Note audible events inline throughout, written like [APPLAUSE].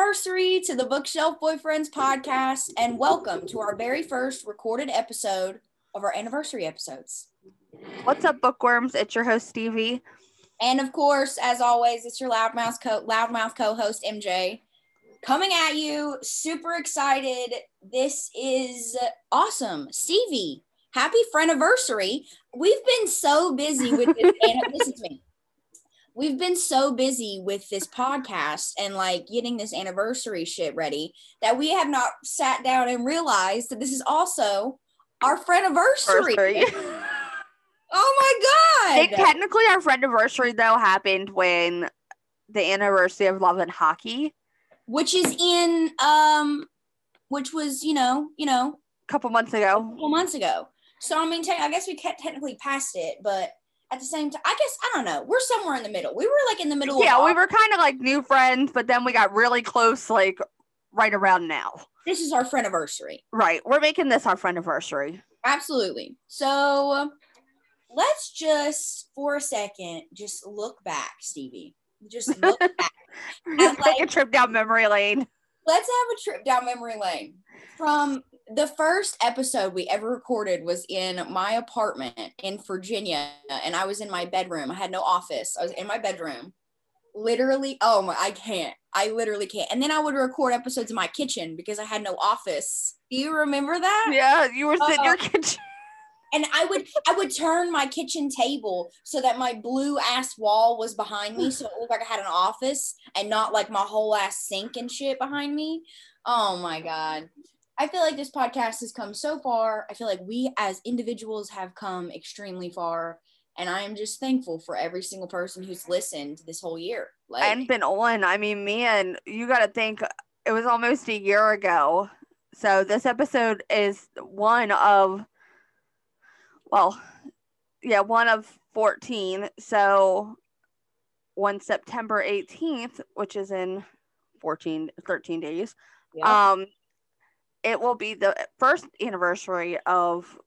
Anniversary to the Bookshelf Boyfriends podcast, and welcome to our very first recorded episode of our anniversary episodes. What's up, bookworms? It's your host, Stevie. And of course, as always, it's your loudmouth co loudmouth co-host MJ coming at you. Super excited. This is awesome. Stevie, happy friendiversary. We've been so busy with this. and listen to me. We've been so busy with this podcast and like getting this anniversary shit ready that we have not sat down and realized that this is also our friendiversary. Anniversary. [LAUGHS] Oh my god! technically our friendiversary though happened when the anniversary of Love and Hockey which is in um which was you know you know a couple months ago, a couple months ago so i mean te- i guess we kept technically past it but at the same time i guess i don't know. We're somewhere in the middle. We were like in the middle Yeah, we were kind of like new friends, but then we got really close, like right around now. this is our friendiversary. Right, we're making this our friendiversary. absolutely. So let's just for a second just look back stevie. Just look [LAUGHS] back [LAUGHS] Just take a trip down memory lane. let's have a trip down memory lane. From the first episode we ever recorded was in my apartment in virginia and i was in my bedroom. I had no office. I was in my bedroom. Literally oh my i can't. I literally can't. And then i would record episodes in my kitchen because i had no office. Do you remember that? Yeah, you were sitting in your Uh, kitchen. [LAUGHS] and i would i would turn my kitchen table so that my blue ass wall was behind me so it looked like i had an office and not like my whole ass sink and shit behind me. Oh my god i feel like this podcast has come so far i feel like we as individuals have come extremely far and i am just thankful for every single person who's listened this whole year like and been on. I mean, man, you got to think it was almost a year ago. So this episode is one of, well, yeah, one of 14. So on September 18th, which is in 14, 13 days, yeah. um, it will be the first anniversary of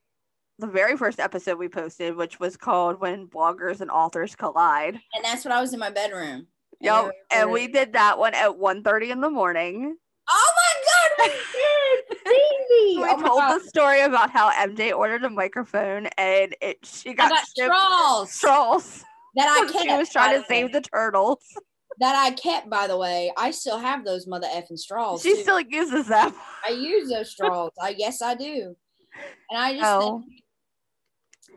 the very first episode we posted, which was called When Bloggers and Authors Collide. and that's when i was in my bedroom Yep. And we did that one at 1.30 in the morning. oh my god we [LAUGHS] did! We oh told the story about how MJ ordered a microphone and it she got, got straws straws. that I [LAUGHS] she was trying to save the turtles. That I kept. By the way, I still have those mother effing straws. She too. still uses them. I use those straws. I yes, I do. And I just Oh. think,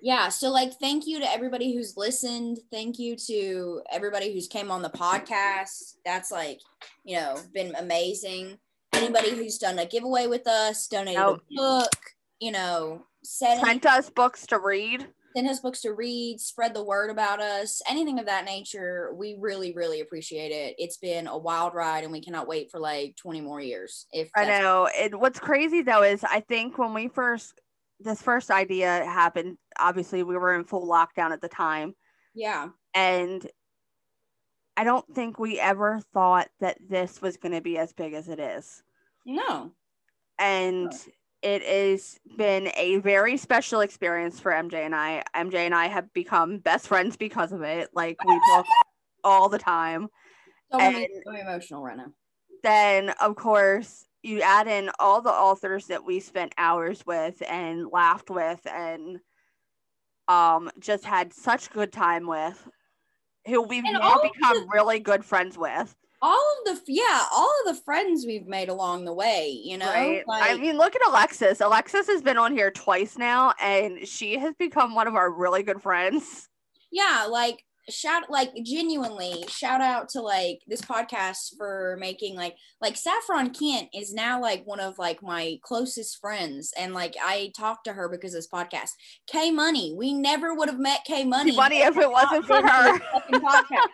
yeah. So like, thank you to everybody who's listened. Thank you to everybody who's came on the podcast. That's like, you know, been amazing. Anybody who's done a giveaway with us, donated Oh. a book, you know, Sent us books to read. Send us books to read, spread the word about us, anything of that nature. We really, really appreciate it. It's been a wild ride, and we cannot wait for like 20 more years. If I know. And what's crazy though is I think when we first this first idea happened, obviously we were in full lockdown at the time. yeah, And I don't think we ever thought that this was going to be as big as it is. no, and it has been a very special experience for MJ and I. MJ and I have become best friends because of it. Like we talk all the time. so And- so emotional right now. Then of course you add in all the authors that we spent hours with and laughed with and um just had such good time with who we've And now become really good friends with. All of the yeah, all of the friends we've made along the way, you know, Right. I mean, look at Alexis. Alexis has been on here twice now, and she has become one of our really good friends. yeah, like shout like genuinely shout out to like this podcast for making like like Saffron Kent is now like one of like my closest friends and like I talked to her because of this podcast. K Money, we never would have met K Money. Money if it wasn't for her. podcast.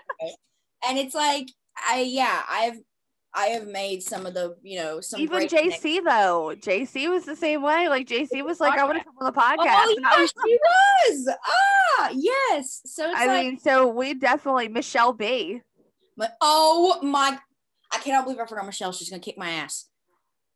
and it's like I yeah, I've I have made some of the, you know, some Even JC though, JC was the same way. Like JC was like, I want to come on the podcast. Oh, yeah, was she was. Ah, yes. So it's I like, mean, so we definitely Michelle B. but, oh my, I cannot believe I forgot Michelle. She's gonna kick my ass.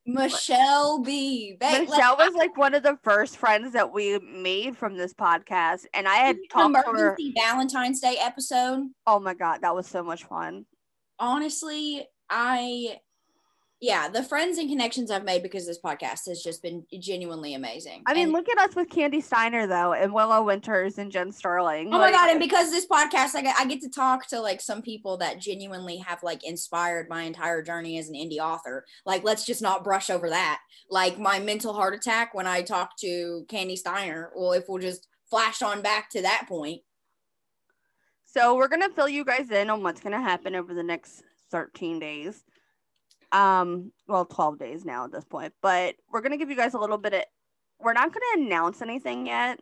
Michelle B. Michelle was like one of the first friends that we made from this podcast, and I had talked to her. Valentine's Day episode. Oh my god, that was so much fun. Honestly, I yeah, the friends and connections I've made because this podcast has just been genuinely amazing. I mean, And- look at us with Kandi Steiner though, and Willow Winters and Jenn Sterling. Oh my god! And because this podcast, I get, I get to talk to like some people that genuinely have like inspired my entire journey as an indie author. Like, let's just not brush over that. Like my mental heart attack when I talked to Kandi Steiner. Well, if we'll just flash on back to that point. So we're gonna fill you guys in on what's gonna happen over the next 13 days. Um, well, 12 days now at this point, but we're gonna give you guys a little bit of we're not gonna announce anything yet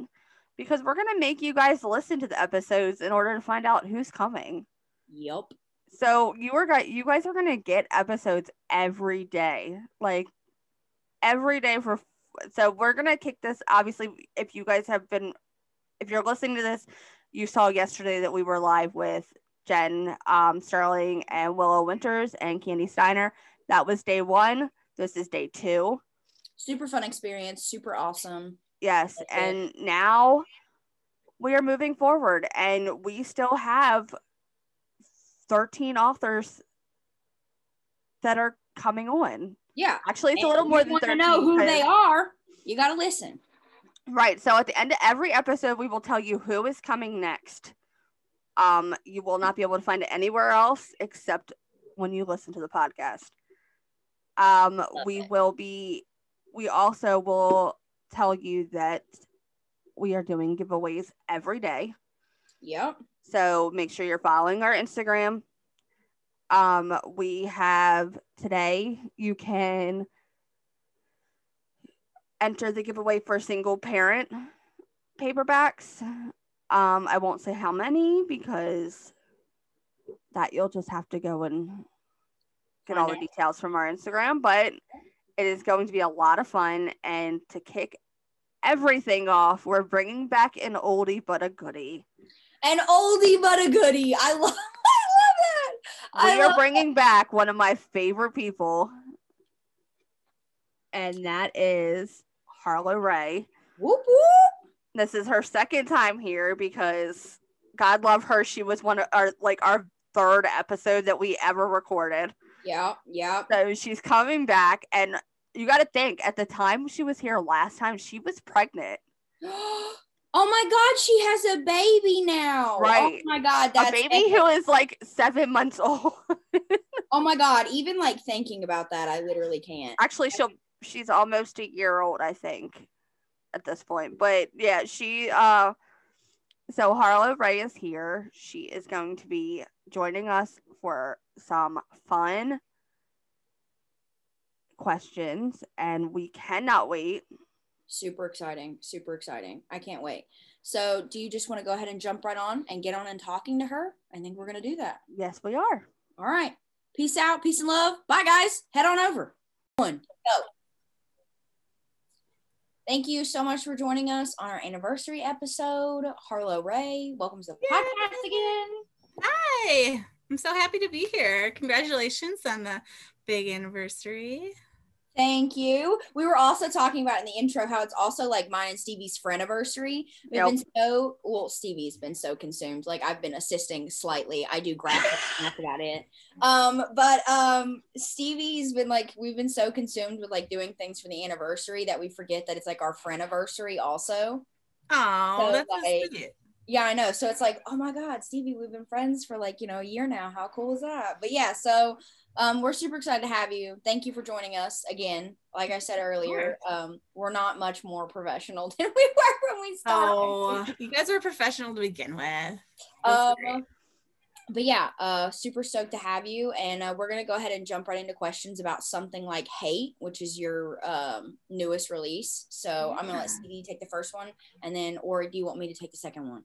because we're gonna make you guys listen to the episodes in order to find out who's coming. Yep. So you are you guys are gonna get episodes every day. Like every day for so we're gonna kick this obviously if you guys have been if you're listening to this you saw yesterday that we were live with jen um, sterling and willow winters and kandi steiner that was day one this is day two Super fun experience. Super awesome. yes That's it. and now we are moving forward and we still have 13 authors that are coming on Yeah. actually it's a And little if more you than want 13 to know who they are. You got to listen. Right. So at the end of every episode, we will tell you who is coming next. Um, you will not be able to find it anywhere else except when you listen to the podcast. Um, we will be. We also will tell you that we are doing giveaways every day. Yep. So make sure you're following our Instagram. Um, we have today, you can enter the giveaway for single parent paperbacks. Um, I won't say how many because that you'll just have to go and get all the details from our Instagram, but it is going to be a lot of fun. And to kick everything off, we're bringing back an oldie but a goodie. An oldie but a goodie. I love. [LAUGHS] I love that. we I are bringing back one of my favorite people, and that is Harloe Rae. Whoop whoop. This is her second time here because God love her. She was one of our like our third episode that we ever recorded. Yeah. Yeah. So she's coming back, and you got to think at the time she was here last time, she was pregnant. [GASPS] Oh my God, she has a baby now. Oh right. Oh my God, that's a baby who is like seven months [LAUGHS] old. Oh my God, even like thinking about that, I literally can't. Actually, she'll she's almost a year old, I think, at this point. But yeah, she uh so Harloe Rae is here. She is going to be joining us for some fun questions and we cannot wait. Super exciting. Super exciting. I can't wait. So, do you just want to go ahead and jump right on and get on and talking to her? I think we're going to do that. Yes, we are. All right. Peace out. Peace and love. Bye, guys. Head on over. One, go. Thank you so much for joining us on our anniversary episode. Harloe Rae, welcome to the Yay. podcast again. Hi, I'm so happy to be here. Congratulations on the big anniversary. Thank you. We were also talking about in the intro how it's also like mine and Stevie's friend anniversary. We've Yep. been so well, Stevie's been so consumed. Like I've been assisting slightly. I do graphics, and that's [LAUGHS] about it. Um, but um Stevie's been like we've been so consumed with like doing things for the anniversary that we forget that it's like our friend anniversary also. Oh, So, that's like. Yeah, I know. So it's like, oh my God, Stevie, we've been friends for like, you know, a year now. How cool is that? But yeah, so um, we're super excited to have you. Thank you for joining us again. Like I said earlier, um, we're not much more professional [LAUGHS] than we were when we started. Oh, you guys were professional to begin with. Um, but yeah, uh, super stoked to have you. And uh, we're going to go ahead and jump right into questions about something like hate, which is your um, newest release. So I'm going to let Stevie take the first one. And then, or do you want me to take the second one?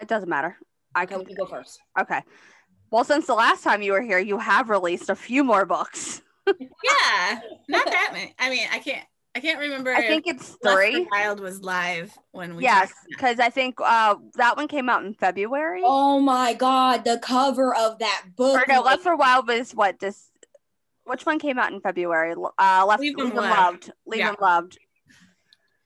It doesn't matter. I can go first. Okay. Well, since the last time you were here, you have released a few more books. [LAUGHS] Yeah, not that many. I mean, I can't. I can't remember. I think it's Left for three. Wild was live when we. Yes, because I think uh, that one came out in February. Oh my god, the cover of that book. or no, Left for Wild was what? This which one came out in February? Uh, Left Leave Leave, Them Them Loved. Loved. Leave Yeah. Them Loved.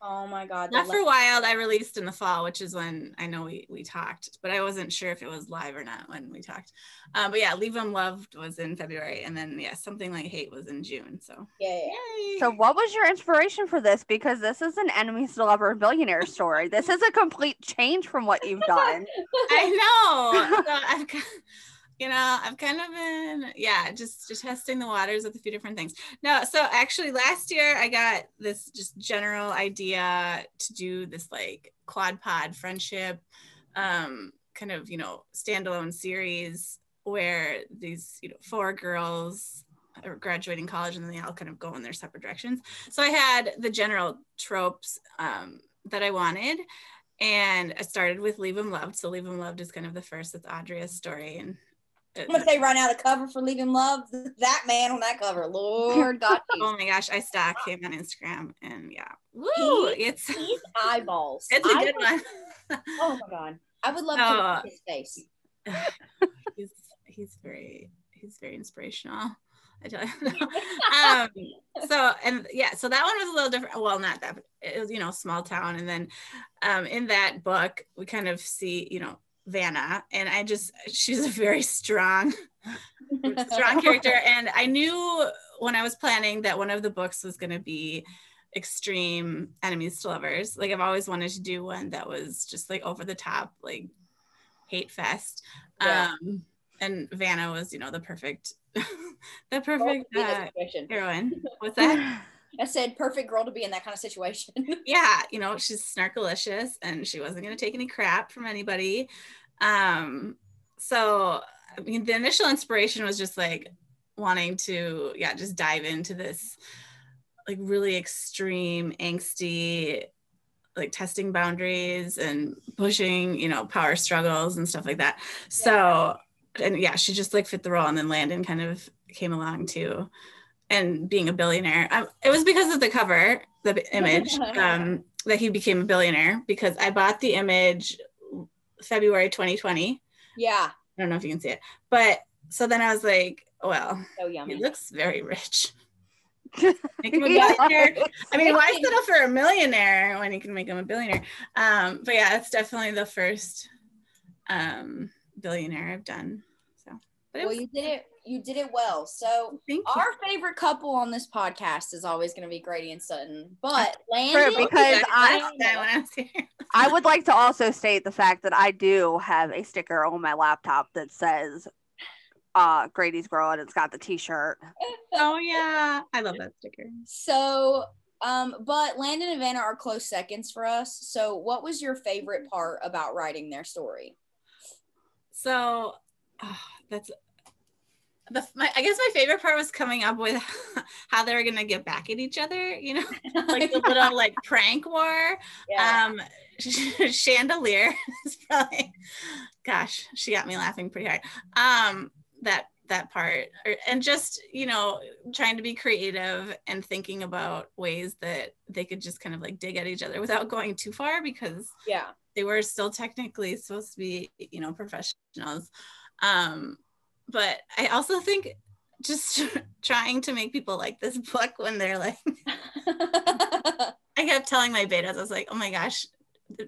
Oh my god. the Left for Wild, I released in the fall, which is when I know we, we talked, but I wasn't sure if it was live or not when we talked. Um, but yeah, Leave Them Loved was in February, and then yeah, something like Hate was in June. So yeah, yeah, yeah. yay! So, what was your inspiration for this? Because this is an enemies to lover billionaire story. This is a complete change from what you've done. [LAUGHS] I know. So I've got, you know, I've kind of been, yeah, just just testing the waters with a few different things. No, so actually last year I got this just general idea to do this like quad pod friendship, um, kind of, you know, standalone series where these, you know, four girls are graduating college and then they all kind of go in their separate directions. So I had the general tropes um, that I wanted and I started with Leave 'em Loved. So Leave 'em Loved is kind of the first. It's Andrea's story, and it- gonna say run out of cover for leaving love? [LAUGHS] That man on that cover, Lord God, [LAUGHS] oh my gosh, I stalked him on Instagram, and yeah, woo, He- it's he's eyeballs. [LAUGHS] it's a I good would- one. Oh my god, I would love Oh. to look at his face. [SIGHS] he's he's very he's very inspirational. I tell you. um, so and yeah, so that one was a little different. Well, not that, but it was you know small town, and then um, in that book we kind of see you know Vanna, and I just she's a very strong [LAUGHS] strong character, and I knew when I was planning that one of the books was going to be extreme enemies to lovers. Like I've always wanted to do one that was just like over the top, like hate fest. Yeah. Um, and Vanna was, you know, the perfect, [LAUGHS] the perfect to be in that uh, heroine. [LAUGHS] What's that? I said perfect girl to be in that kind of situation. [LAUGHS] yeah, you know, she's snarkalicious and she wasn't going to take any crap from anybody. Um, so, I mean, the initial inspiration was just like wanting to, yeah, just dive into this like really extreme, angsty, like testing boundaries and pushing, you know, power struggles and stuff like that. So, and yeah, she just like fit the role. And then Landon kind of came along too. And being a billionaire, um, it was because of the cover, the image, [LAUGHS] um, that he became a billionaire because I bought the image February 2020. yeah, I don't know if you can see it, but so then I was like, well, so he looks very rich. [LAUGHS] Make him a billionaire. I mean, why [LAUGHS] settle for a millionaire when you can make him a billionaire? Um, but yeah, it's definitely the first um, billionaire I've done. So, but Well, was, you did it. You did it well. So thank you. our favorite couple on this podcast is always going to be Grady and Sutton, but True, Landon. because I- I. [LAUGHS] [LAUGHS] I would like to also state the fact that I do have a sticker on my laptop that says uh Grady's Girl and it's got the t-shirt. [LAUGHS] Oh yeah, I love that sticker. So, um, but Landon and Vanna are close seconds for us. So, what was your favorite part about writing their story? So oh, that's the my, I guess my favorite part was coming up with [LAUGHS] how they were gonna get back at each other. You know, [LAUGHS] [LAUGHS] like the little like prank war. yeah. Um, chandelier is probably, gosh, she got me laughing pretty hard. Um, that that part, and just you know, trying to be creative and thinking about ways that they could just kind of like dig at each other without going too far because yeah. they were still technically supposed to be, you know, professionals. Um, but I also think just [LAUGHS] trying to make people like this book when they're like, [LAUGHS] I kept telling my betas, I was like, oh my gosh,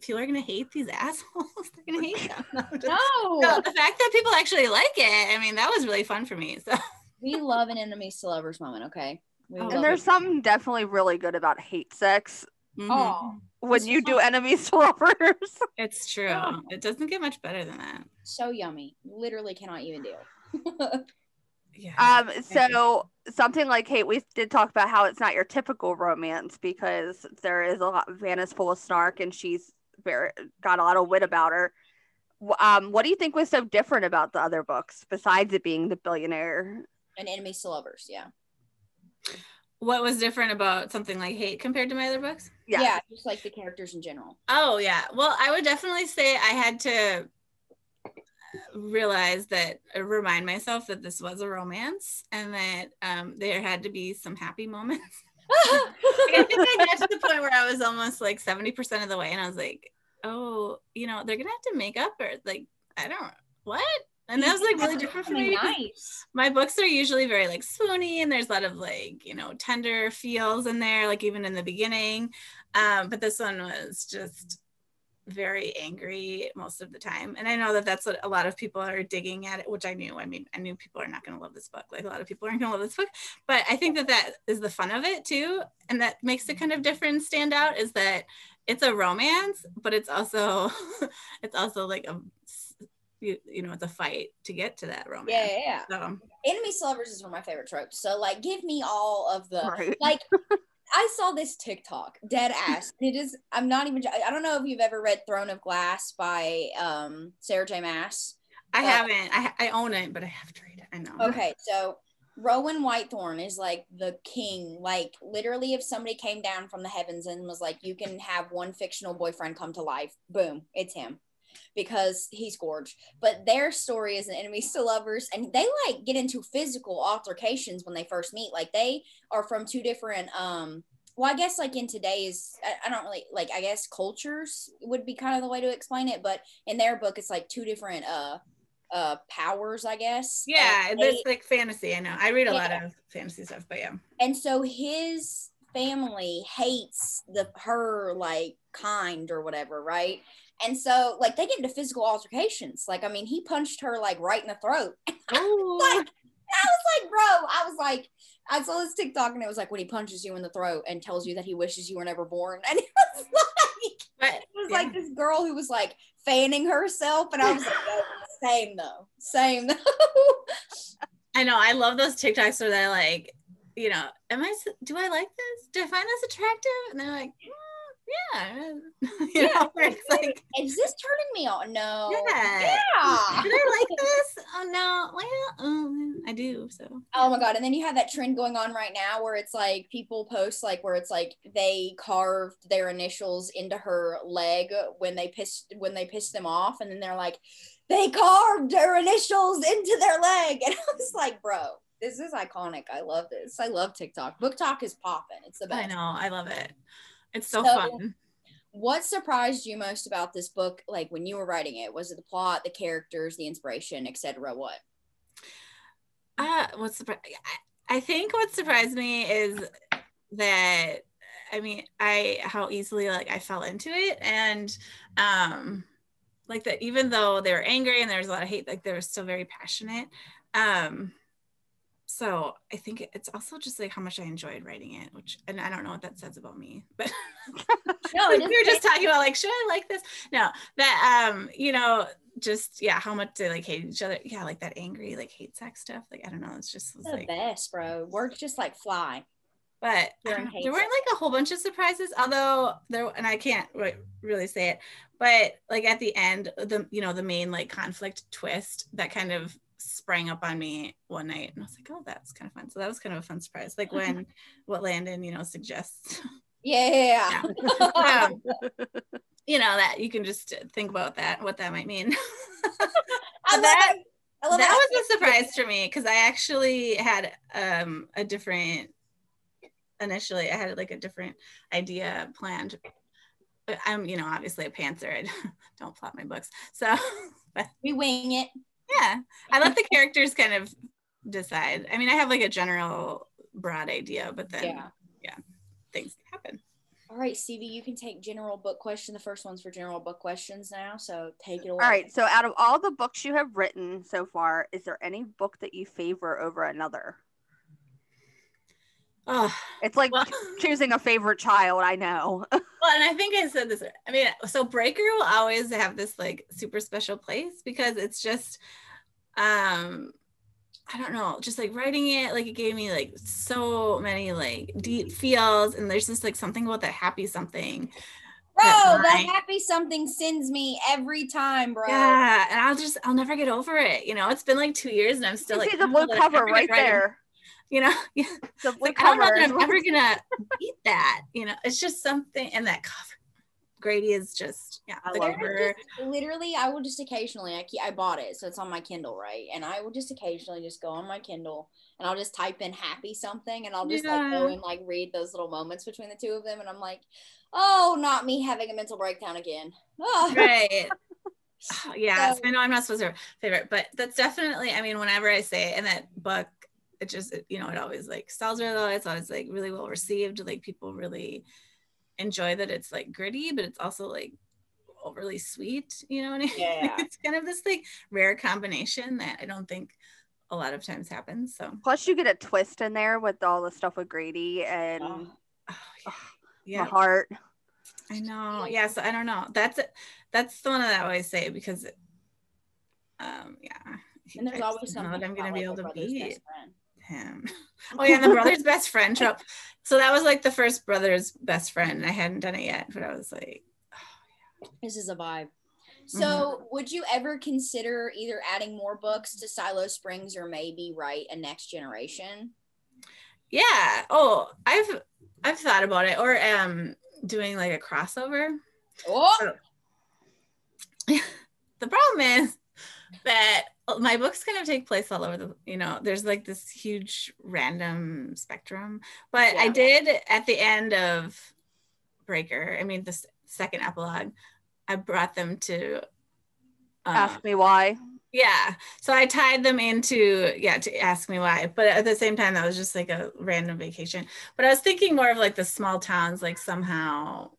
people are gonna hate these assholes. [LAUGHS] They're gonna hate them. No, just- no, no, the fact that people actually like it, I mean, that was really fun for me. So we love an enemies to lovers moment. Okay. We Oh, And there's it. something definitely really good about hate sex mhm, Oh, when you do fun. enemies to lovers. it's true. [GASPS] It doesn't get much better than that. so yummy. Literally cannot even deal. Yeah. Um, so something like Hate, we did talk about how it's not your typical romance because there is a lot. Vanna's full of snark and she's very got a lot of wit about her. Um, what do you think was so different about the other books besides it being the billionaire? and enemies to lovers. Yeah. what was different about something like Hate compared to my other books? Yeah. Yeah. Just like the characters in general. Oh yeah. Well, I would definitely say I had to realize that uh, remind myself that this was a romance and that um, there had to be some happy moments. [LAUGHS] I think I got to the point where I was almost like 70% of the way and I was like, oh, you know, they're gonna have to make up or like, I don't what? And that was like really different for me. Nice. My books are usually very like swoony and there's a lot of like, you know, tender feels in there, like even in the beginning. Um, but this one was just very angry most of the time and i know that that's what a lot of people are digging at it which i knew i mean i knew people are not going to love this book like a lot of people aren't going to love this book but i think that that is the fun of it too and that makes it kind of different stand out is that it's a romance but it's also [LAUGHS] it's also like a you, you know it's a fight to get to that romance Yeah, yeah, yeah. so Enemies to lovers is one of my favorite tropes. So like give me all of the Right. like [LAUGHS] I saw this TikTok, dead ass. It is I'm not even I don't know if you've ever read Throne of Glass by um Sarah J. Maas. i haven't I, I own it but i have to read it i know Okay, so Rowan Whitethorn is like the king. Like literally, if somebody came down from the heavens and was like, "You can have one fictional boyfriend come to life," boom, it's him, because he's gorge. But their story is an enemies to lovers, and they like get into physical altercations when they first meet. Like they are from two different. um well, I guess like in today's, I, I don't really like. I guess cultures would be kind of the way to explain it, but in their book, it's like two different uh uh powers, I guess. yeah And it's like fantasy i know i read a lot of fantasy stuff but yeah and so his family hates the her like kind or whatever right and so like they get into physical altercations like i mean he punched her like right in the throat [LAUGHS] oh like i was like bro i was like i saw this tiktok and it was like when he punches you in the throat and tells you that he wishes you were never born [LAUGHS] and it was like but it was yeah. like this girl who was like fanning herself and i was like "Yo, same though same though [LAUGHS] I know. I love those TikToks where they're like, you know, am I, do I like this? Do I find this attractive? And they're like, "Mm, yeah. [LAUGHS] you know, where it's like, is this turning me on no yeah. yeah Did I like [LAUGHS] this? Oh no. Well, um, I do. So Oh my god! And then you have that trend going on right now where it's like people post like where it's like they carved their initials into her leg when they pissed when they pissed them off, and then they're like, they carved their initials into their leg, [LAUGHS] and I was like, bro, this is iconic. I love this. I love TikTok. BookTok is popping. It's the best. I know. I love it. It's so, So- fun. What surprised you most about this book? Like when you were writing it, was it the plot, the characters, the inspiration, etc.? What? Uh, what's the, I, I think what surprised me is that, I mean, I, how easily like I fell into it and, um, like that even though they were angry and there was a lot of hate like they were still very passionate um so i think it's also just like how much i enjoyed writing it which and i don't know what that says about me [LAUGHS] but No, we were just talking about like should i like this no that um you know just yeah how much they like hate each other yeah like that angry like hate sex stuff like i don't know it's just it's the like best, bro. Words just like fly. but I During don't know, there weren't like a whole bunch of surprises although there and i can't really say it but like at the end the you know the main like conflict twist that kind of sprang up on me one night and i was like oh that's kind of fun so that was kind of a fun surprise like when [LAUGHS] what landon you know suggests Yeah, yeah, yeah. um, [LAUGHS] you know that you can just think about that what that might mean [LAUGHS] I that- it. I love that was a surprise for me because I actually had um a different initially I had like a different idea planned. But I'm you know obviously a pantser. I don't plot my books. So but We wing it. Yeah. I let the characters kind of decide. I mean I have like a general broad idea, but then Yeah. things happen. All right, Stevie, you can take general book question. The first one's for general book questions now, so take it away. All right. So, out of all the books you have written so far, is there any book that you favor over another? Oh It's like well, choosing a favorite child. I know. [LAUGHS] Well, and I think I said this. I mean, so Breaker will always have this like super special place because it's just, um, I don't know, just like writing it, like it gave me like so many like deep feels, and there's just like something about that happy something. bro, that the line. happy something sends me every time, bro. Yeah, and I'll just I'll never get over it. You know, it's been like two years, and I'm still you like see the "Oh, blue that cover right write a-" there. You know, [LAUGHS] yeah. Like, I don't know that I'm [LAUGHS] ever gonna beat that. You know, it's just something, and that cover, Grady is just yeah. I love cover- Just- literally, I will just occasionally. I I bought it, so it's on my Kindle, right? And I will just occasionally just go on my Kindle and I'll just type in happy something, and I'll just like go and like read those little moments between the two of them, and I'm like, oh, not me having a mental breakdown again. Ah. right. [LAUGHS] yeah, So- I know I'm not supposed to favorite, but that's definitely. I mean, whenever I say in that book, it just it- you know it always like sells really well. It's always like really well received. Like people really enjoy that it's like gritty, but it's also like overly sweet. You know what I mean? [LAUGHS] Yeah. it's kind of this like rare combination that I don't think a lot of times happens. So Plus, you get a twist in there with all the stuff with Grady and Oh. oh, my yeah, yeah. heart. I know. Yeah. So I don't know. That's it. That's the one that I always say because, um, yeah. And there's always just something that I'm gonna be like, able to brother's beat best friend. Him. Oh yeah, and the brother's [LAUGHS] best friend trope. So that was like the first brother's best friend. I hadn't done it yet, but I was like, oh, yeah. This is a vibe. So, Mm-hmm. would you ever consider either adding more books to Silo Springs or maybe write a next generation? yeah. Oh, I've I've thought about it, or um, doing like a crossover. Oh, [LAUGHS] the problem is that my books kind of take place all over the you know there's like this huge random spectrum. But i did at the end of breaker i mean the second epilogue i brought them to uh, Ask me why. yeah. So i tied them into yeah to ask me why. But at the same time that was just like a random vacation. But i was thinking more of like the small towns like somehow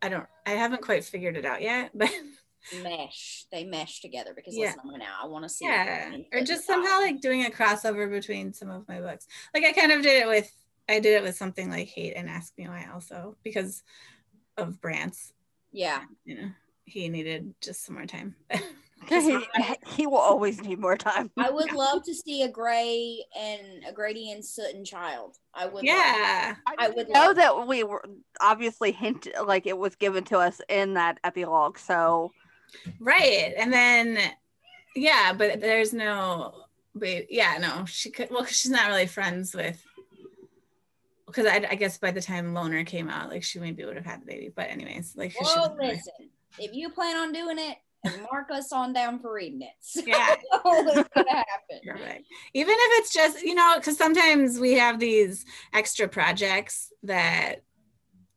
i don't i haven't quite figured it out yet [LAUGHS] but mesh. They mesh together because Yeah. listen, I'm gonna. I want to see. yeah or just somehow like doing a crossover between some of my books like i kind of did it with i did it with something like hate and ask me why also because of brant's Yeah, you know he needed just some more time [LAUGHS] he, he will always need more time. I would [LAUGHS] love to see a Gray and a Grady and Sutton child. I would. love- yeah I would know love. that we were obviously hinted like it was given to us in that epilogue. So right and then yeah but there's no but yeah no she could well 'cause she's not really friends with because I, I guess by the time loner came out like she maybe would have had the baby but anyways like, Well, wasn't really- If you plan on doing it, mark us on down for reading it. So Yeah. [LAUGHS] it's gonna happen. Right. Even if it's just, you know, because sometimes we have these extra projects that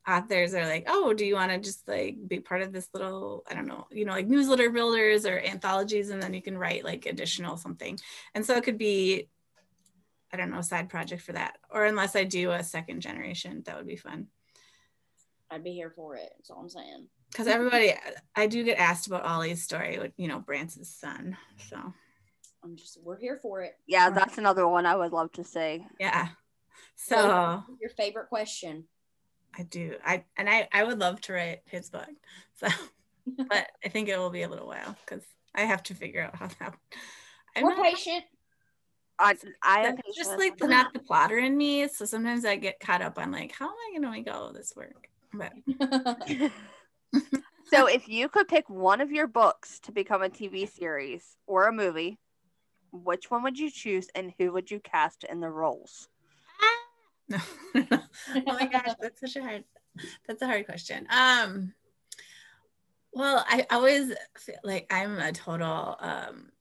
authors are like, oh, do you want to just like be part of this little, I don't know, you know, like newsletter builders or anthologies, and then you can write like additional something. And so it could be, I don't know, a side project for that. Or unless I do a second generation, that would be fun. I'd be here for it. That's all I'm saying. Because everybody, I do get asked about Ollie's story, with, you know, Brant's son. So I'm just. We're here for it. yeah, that's another one I would love to see. yeah. So. So, your favorite question? I do. I and I I would love to write his book. So, [LAUGHS] but I think it will be a little while because I have to figure out how that. I'm We're not, patient. I I am that's just like the, not the plotter in me. So sometimes I get caught up on like, how am I going to make all of this work? But [LAUGHS] so if you could pick one of your books to become a TV series or a movie, which one would you choose and who would you cast in the roles? No. [LAUGHS] oh my gosh, that's such a hard. That's a hard question. Um. Well, I always feel like I'm a total um,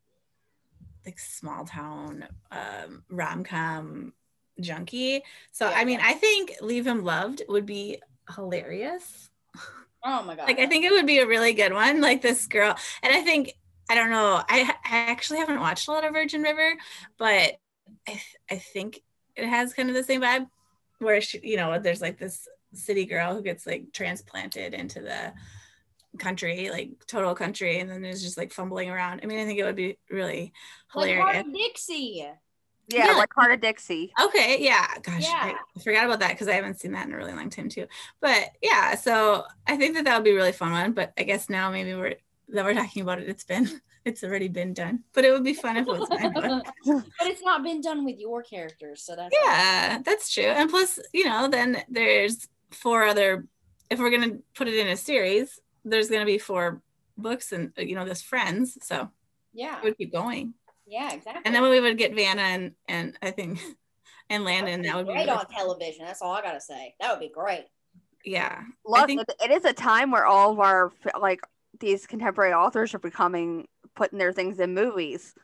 like small town um, rom com junkie. So I mean, Yeah. I think Leave Him Loved would be hilarious. oh my god. Like I think it would be a really good one. Like this girl, and I think I don't know. I I actually haven't watched a lot of Virgin River, but I I think it has kind of the same vibe, where she you know there's like this city girl who gets like transplanted into the country, like total country, and then is just like fumbling around. I mean, I think it would be really like hilarious. Hart of Dixie. Yeah, Yeah. like Hart of Dixie. Okay, yeah. Gosh, Yeah. I forgot about that because I haven't seen that in a really long time too. But yeah, so I think that that would be a really fun one. But I guess now maybe we're that we're talking about it. It's been it's already been done. But it would be fun if it was mine. But [LAUGHS] but it's not been done with your characters, so that's yeah, that's true. And plus, you know, then there's four other. If we're gonna put it in a series, there's gonna be four books and uh, you know, there's friends. So yeah, it would keep going. yeah, exactly. And then we would get Vanna and and I think [LAUGHS] and Landon. That would be great really on television. That's all I gotta say. That would be great. yeah. Look, think- it, it is a time where all of our like these contemporary authors are becoming putting their things in movies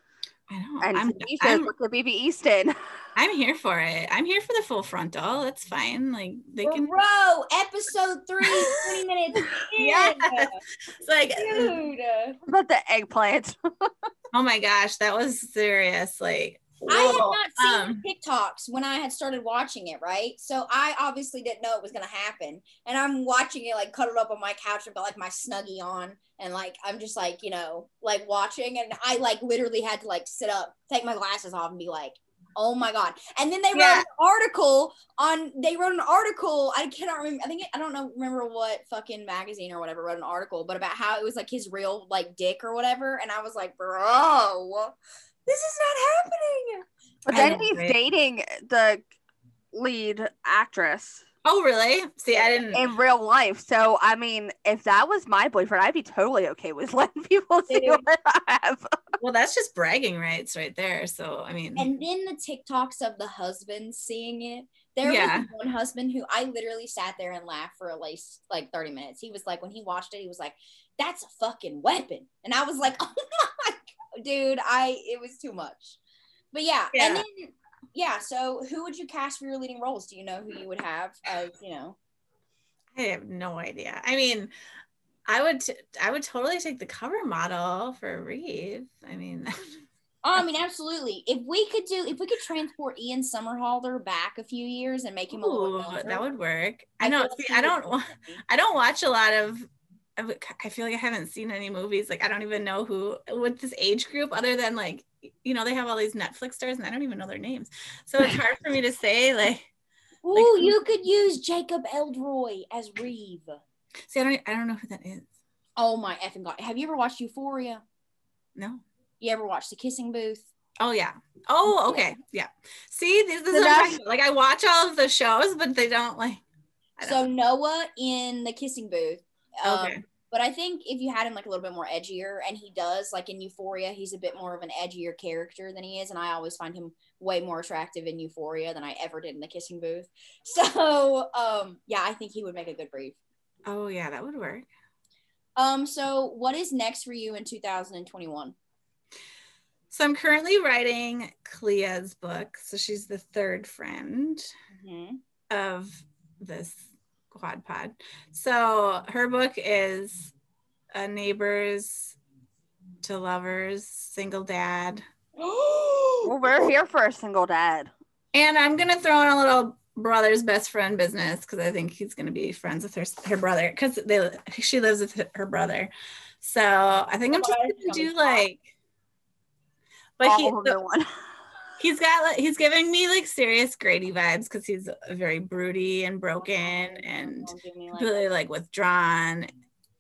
I know. and I'm, TV shows I'm, like the BB Easton. [LAUGHS] I'm here for it. I'm here for the full frontal. That's fine. Like they can. Bro, episode three, 20 minutes [LAUGHS] in. Yes. It's like, Dude. About the eggplant. [LAUGHS] oh my gosh, that was serious. Like, I had not seen Um, TikToks when I had started watching it, right? So I obviously didn't know it was gonna happen. And I'm watching it like cuddled up on my couch and got like my snuggie on and like I'm just like, you know, like watching and I like literally had to like sit up, take my glasses off and be like, oh my god. And then they wrote an article on they wrote an article, I cannot remember I think it, I don't know remember what fucking magazine or whatever wrote an article, but about how it was like his real like dick or whatever. And I was like, bro, this is not happening. But then he's right? dating the lead actress oh, really? See, I didn't. in real life. So I mean, if that was my boyfriend, I'd be totally okay with [LAUGHS] letting people see Dude. what I have. Well, that's just bragging rights right there. So, I mean, And then the TikToks of the husbands seeing it. There Yeah. was one husband who I literally sat there and laughed for at least like 30 minutes. He was like, when he watched it, he was like, that's a fucking weapon. And I was like, [LAUGHS] oh my God, dude, I, it was too much. But yeah. Yeah. And then, yeah. So who would you cast for your leading roles? Do you know who you would have as, you know? I have no idea. I mean, I would, t- I would totally take the cover model for Reeve. I mean, [LAUGHS] Oh, I mean, absolutely. If we could do, if we could transport Ian Somerhalder back a few years and make him a little ooh, younger, that would work. I feel know. See, I don't. I don't watch a lot of. I feel like I haven't seen any movies. Like I don't even know who with this age group, other than like you know they have all these Netflix stars, and I don't even know their names. So it's hard for me to say. [LAUGHS] Like, Ooh, you could use Jacob Elordi as Reeve. see, I don't. I don't know who that is. Oh my effing god! Have you ever watched Euphoria? No. You ever watched The Kissing Booth? Oh yeah. Oh okay. Yeah. See, this, this is So what I'm that's- talking about. like I watch all of the shows, but they don't like. I So Noah in The Kissing Booth. Um, Okay. But I think if you had him like a little bit more edgier, and he does like in Euphoria, he's a bit more of an edgier character than he is, and I always find him way more attractive in Euphoria than I ever did in The Kissing Booth. [LAUGHS] So um, yeah, I think he would make a good brief. Oh yeah, that would work. Um, so what is next for you in 2021? So I'm currently writing Clea's book. So she's the third friend. Mm-hmm. of this quad pod. So her book is a neighbors to lovers, single dad. [GASPS] Well, we're here for a single dad. And I'm gonna throw in a little brother's best friend business because I think he's gonna be friends with her her brother because they she lives with her brother. So I think I'm just gonna do like but he All of the one. [LAUGHS] he's got he's giving me like serious Grady vibes because he's very broody and broken and Don't give me, like, really like withdrawn,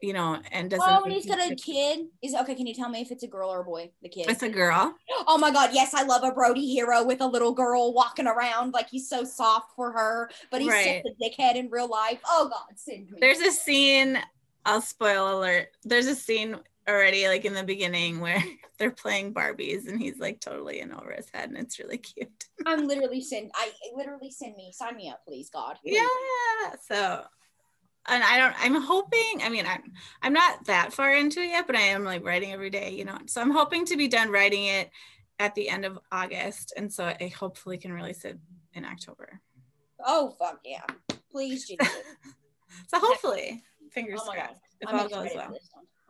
you know, and doesn't. Oh, and he's got a kid. Is okay. Can you tell me if it's a girl or a boy? The kid. It's a girl. Oh my god, yes, I love a Brody hero with a little girl walking around like he's so soft for her, but he's Right. such a dickhead in real life. Oh god, send me. There's a scene. I'll spoil alert. There's a scene already, like in the beginning, where [LAUGHS] they're playing Barbies, and he's like totally in over his head, and it's really cute. [LAUGHS] I'm literally send. I literally send me. Sign me up, please, God. please. Yeah. So, and I don't. I'm hoping. I mean, I'm I'm not that far into it yet, but I am like writing every day, you know. So I'm hoping to be done writing it at the end of August, and so I hopefully can release it in October. Oh fuck yeah, please, Jesus. [LAUGHS] So hopefully, fingers Oh my crossed, God. if I'm all goes well.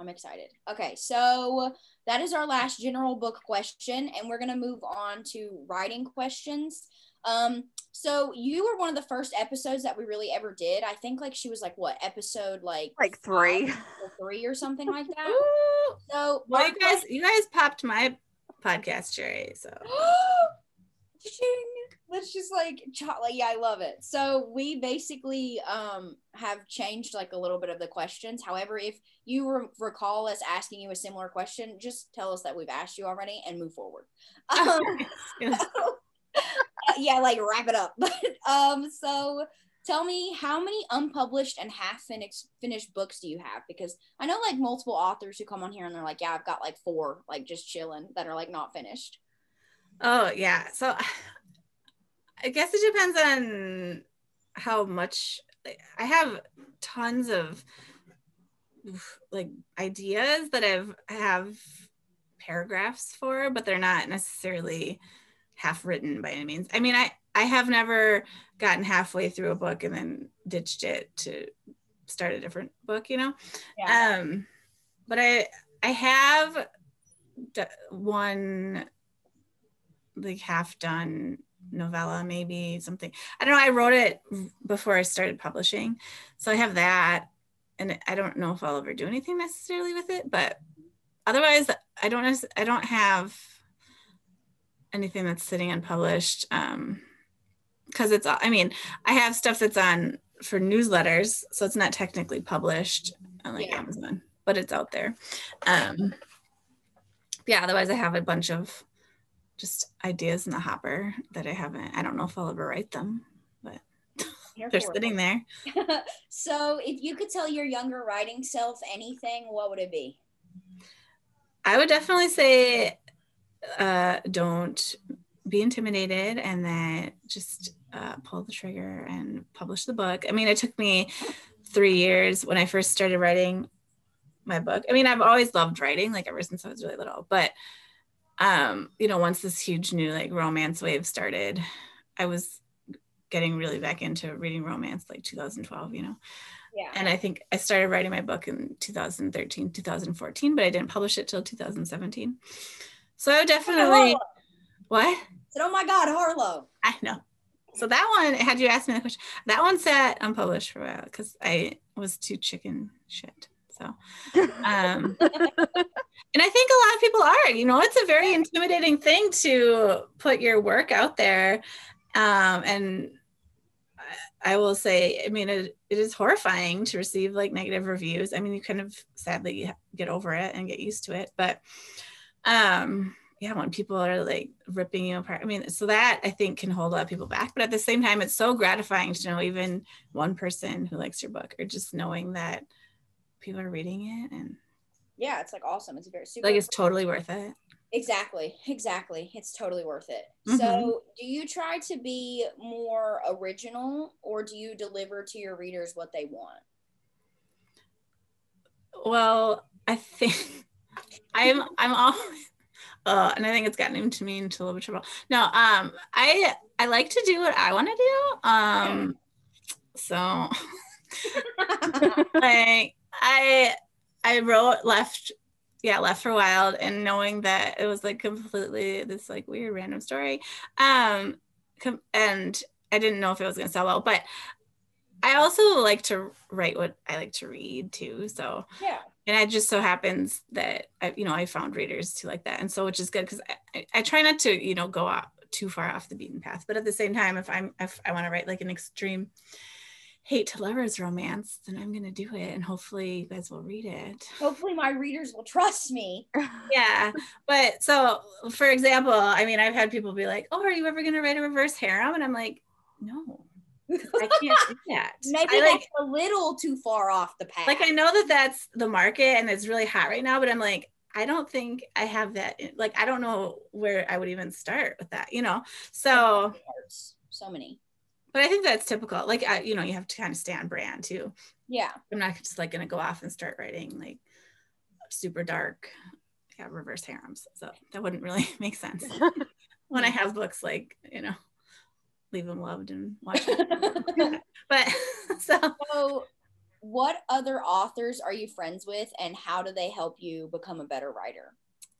I'm excited. Okay, so that is our last general book question, and we're gonna move on to writing questions. Um, so you were one of the first episodes that we really ever did. I think like she was like what episode like Like three. or three or something like [LAUGHS] that. Ooh. So Well, you guys, you guys popped my podcast cherry, so. [GASPS] Let's just like, cho- like, yeah, I love it. So we basically um have changed like a little bit of the questions. However, if you re- recall us asking you a similar question, just tell us that we've asked you already and move forward. [LAUGHS] Um, [LAUGHS] yeah, like wrap it up. [LAUGHS] But um, so tell me how many unpublished and half finished finished books do you have? Because I know like multiple authors who come on here and they're like, yeah, I've got like four, like just chilling that are like not finished. Oh yeah. So I guess it depends on how much I have tons of like ideas that I've have paragraphs for, but they're not necessarily half written by any means. I mean, I I have never gotten halfway through a book and then ditched it to start a different book, you know. Yeah. Um, but I I have one like half done novella maybe something i don't know i wrote it before i started publishing so i have that and i don't know if i'll ever do anything necessarily with it but otherwise i don't i don't have anything that's sitting unpublished um because it's i mean i have stuff that's on for newsletters so it's not technically published on like yeah. amazon but it's out there um yeah otherwise i have a bunch of just ideas in the hopper that I haven't, I don't know if I'll ever write them, but they're sitting there. [LAUGHS] so if you could tell your younger writing self anything, what would it be? I would definitely say uh, don't be intimidated and then just uh, pull the trigger and publish the book. I mean, it took me three years when I first started writing my book. I mean, I've always loved writing, like ever since I was really little, but um, you know, once this huge new like romance wave started, I was getting really back into reading romance like 2012, you know. Yeah. And I think I started writing my book in 2013, 2014, but I didn't publish it till 2017. So I definitely what? Said, oh my God, Harloe. I know. So that one, had you asked me the question, that one sat unpublished for a while because I was too chicken shit. So, um, and I think a lot of people are, you know, it's a very intimidating thing to put your work out there. Um, and I will say, I mean, it, it is horrifying to receive like negative reviews. I mean, you kind of sadly get over it and get used to it, but, um, yeah, when people are like ripping you apart. I mean, so that I think can hold a lot of people back. But at the same time, it's so gratifying to know even one person who likes your book or just knowing that people are reading it and yeah it's like awesome it's very super like it's totally worth it exactly exactly it's totally worth it mm-hmm. so do you try to be more original or do you deliver to your readers what they want well i think [LAUGHS] i'm i'm always [LAUGHS] uh, and I think it's gotten into me into a little bit trouble. No, um, I I like to do what I want to do. Um, [LAUGHS] so like I I wrote left yeah left for wild and knowing that it was like completely this like weird random story um com- and I didn't know if it was going to sell well but I also like to write what I like to read too so. Yeah. And it just so happens that I, you know I found readers too like that and so which is good because I, I, I try not to you know go out too far off the beaten path but at the same time if I'm if I want to write like an extreme hate to lovers romance, then I'm gonna do it, and hopefully you guys will read it. Hopefully my readers will trust me. [LAUGHS] yeah, but so for example, I mean, I've had people be like, "Oh, are you ever gonna write a reverse harem?" And I'm like, "No." I can't do [LAUGHS] that. Maybe I, like, that's a little too far off the path. Like I know that that's the market and it's really hot right now, but I'm like, I don't think I have that. Like I don't know where I would even start with that, you know. So so many but I think that's typical. Like, I, you know, you have to kind of stay on brand too. Yeah. I'm not just like going to go off and start writing like super dark, yeah, reverse harems. So that wouldn't really [LAUGHS] make sense [LAUGHS] when I have books like, you know, Leave Them Loved and Watch [LAUGHS] But so. so, what other authors are you friends with and how do they help you become a better writer?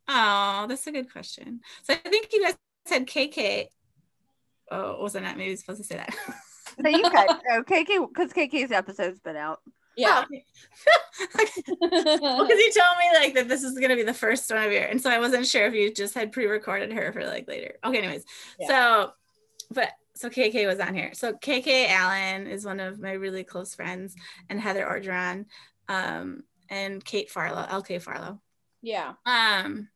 Oh, that's a good question. So I think you guys said KK oh, was I not maybe supposed to say that? no, you could. [LAUGHS] Oh, KK, because KK's episode's been out. Yeah. [LAUGHS] because well, you told me like that this is gonna be the first one of your, and so I wasn't sure if you just had pre-recorded her for like later. Okay, anyways, yeah. so but so KK was on here. So KK Allen is one of my really close friends, and Heather Orgeron, um, and Kate Farlow, LK Farlow. Yeah. Um,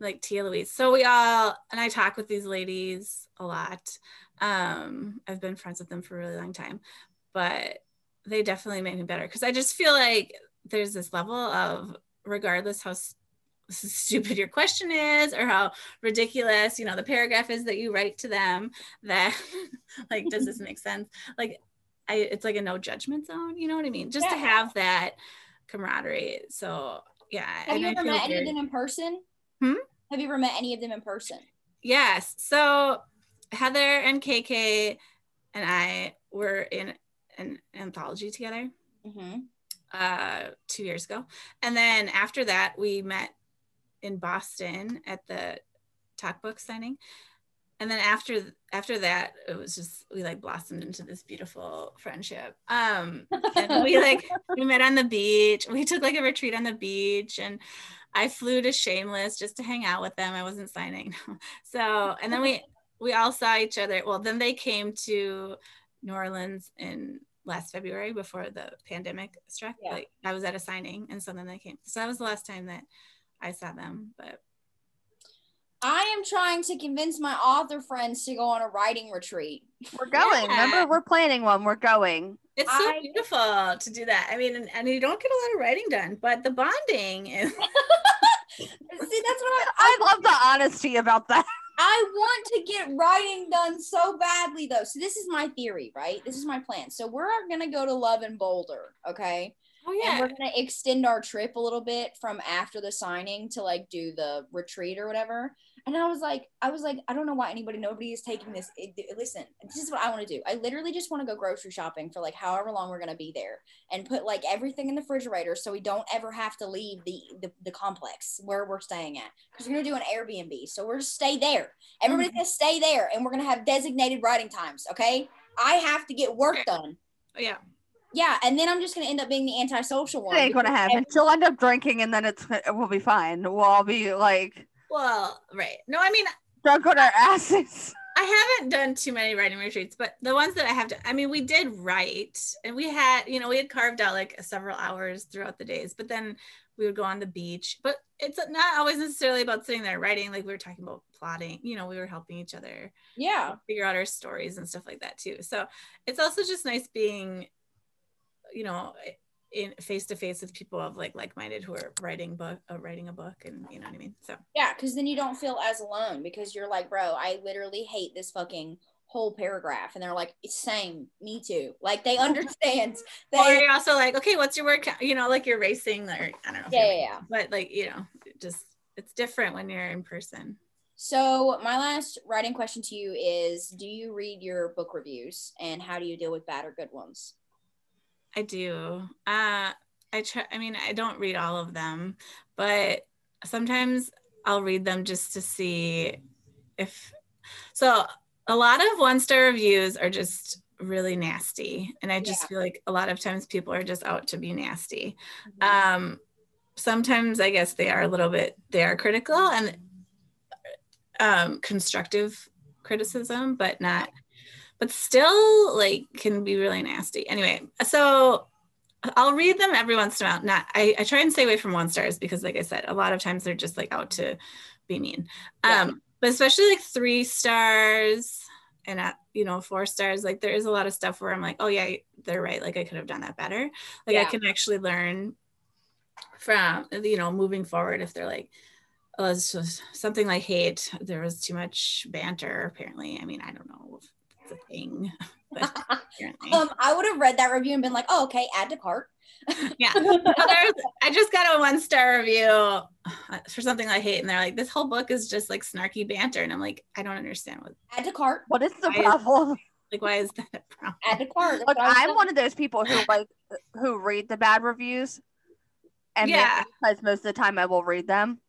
like Tia Louise. So we all and I talk with these ladies a lot. Um, I've been friends with them for a really long time, but they definitely make me better because I just feel like there's this level of regardless how [LAUGHS] stupid your question is or how ridiculous you know the paragraph is that you write to them [LAUGHS] that like does this make sense like I it's like a no judgment zone. You know what I mean? Just to have that camaraderie. So yeah. Have you ever met any of them in person? Hmm? Have you ever met any of them in person? Yes. So Heather and KK and I were in an anthology together Mm-hmm. uh two years ago. And then after that we met in Boston at the talk book signing. And then after after that it was just we like blossomed into this beautiful friendship. Um and we like [LAUGHS] we met on the beach. We took like a retreat on the beach and I flew to Shameless just to hang out with them. I wasn't signing. [LAUGHS] so, and then we [LAUGHS] we all saw each other. Well, then they came to New Orleans in last February before the pandemic struck. Yeah. Like I was at a signing and so then they came. So that was the last time that I saw them. But I am trying to convince my author friends to go on a writing retreat. We're going. Yeah. Remember, we're planning one. We're going. it's so I- beautiful to do that. I mean, and, and you don't get a lot of writing done, but the bonding is [LAUGHS] See, that's what I, I love the honesty about that. I want to get writing done so badly though. So this is my theory, right? This is my plan. So we're gonna go to Love and Boulder, okay? oh yeah. And we're gonna extend our trip a little bit from after the signing to like do the retreat or whatever. And I was like, I was like, I don't know why anybody, nobody is taking this. It- it- listen, this is what I want to do. I literally just want to go grocery shopping for like however long we're gonna be there, and put like everything in the refrigerator so we don't ever have to leave the the, the complex where we're staying at because we're gonna do an Airbnb. So we're just stay there. Everybody's gonna stay there, and we're gonna have designated writing times. Okay, I have to get work done. yeah. Yeah, and then I'm just gonna end up being the antisocial one. It ain't gonna because happen. She'll end up drinking, and then it's we'll be fine. We'll all be like Well, right. No, I mean drunk on our asses. I haven't done too many writing retreats, but the ones that I have to, I mean, we did write and we had, you know, we had carved out like several hours throughout the days, but then we would go on the beach. But it's not always necessarily about sitting there writing. Like we were talking about plotting, you know, we were helping each other Yeah, figure out our stories and stuff like that too. So it's also just nice being, you know, in face to face with people of like like minded who are writing book, uh, writing a book, and you know what I mean. So yeah, because then you don't feel as alone because you're like, bro, I literally hate this fucking whole paragraph, and they're like, same, me too. Like they [LAUGHS] understand. They, [LAUGHS] or you're also like, okay, what's your word count? You know, like you're racing, or I don't know. yeah, yeah, yeah. but like you know just it's different when you're in person So my last writing question to you is: Do you read your book reviews, and how do you deal with bad or good ones? I do uh i try i mean i don't read all of them but sometimes i'll read them just to see if so a lot of one star reviews are just really nasty and i just Yeah. feel like a lot of times people are just out to be nasty Mm-hmm. um sometimes i guess they are a little bit they are critical and um constructive criticism but not but still like can be really nasty. Anyway so i'll read them every once in a while. Not i, I try and stay away from one stars because like i said a lot of times they're just like out to be mean. Yeah. um but especially like three stars and at you know four stars like there is a lot of stuff where i'm like oh yeah they're right. Like i could have done that better. Like i can actually learn from you know moving forward if they're like oh it's just something like hate. There was too much banter apparently. I mean i don't know if it's a thing [LAUGHS] but [LAUGHS] um, I would have read that review and been like, "Oh, okay, add to cart." yeah [LAUGHS] No, i just got a one star review uh, for something i hate and they're like this whole book is just like snarky banter and i'm like i don't understand what Add to cart. What is the I- problem? like why is that a problem Add to cart. Look, I was I'm doing. one of those people who like who read the bad reviews, and maybe Yeah. because most of the time I will read them.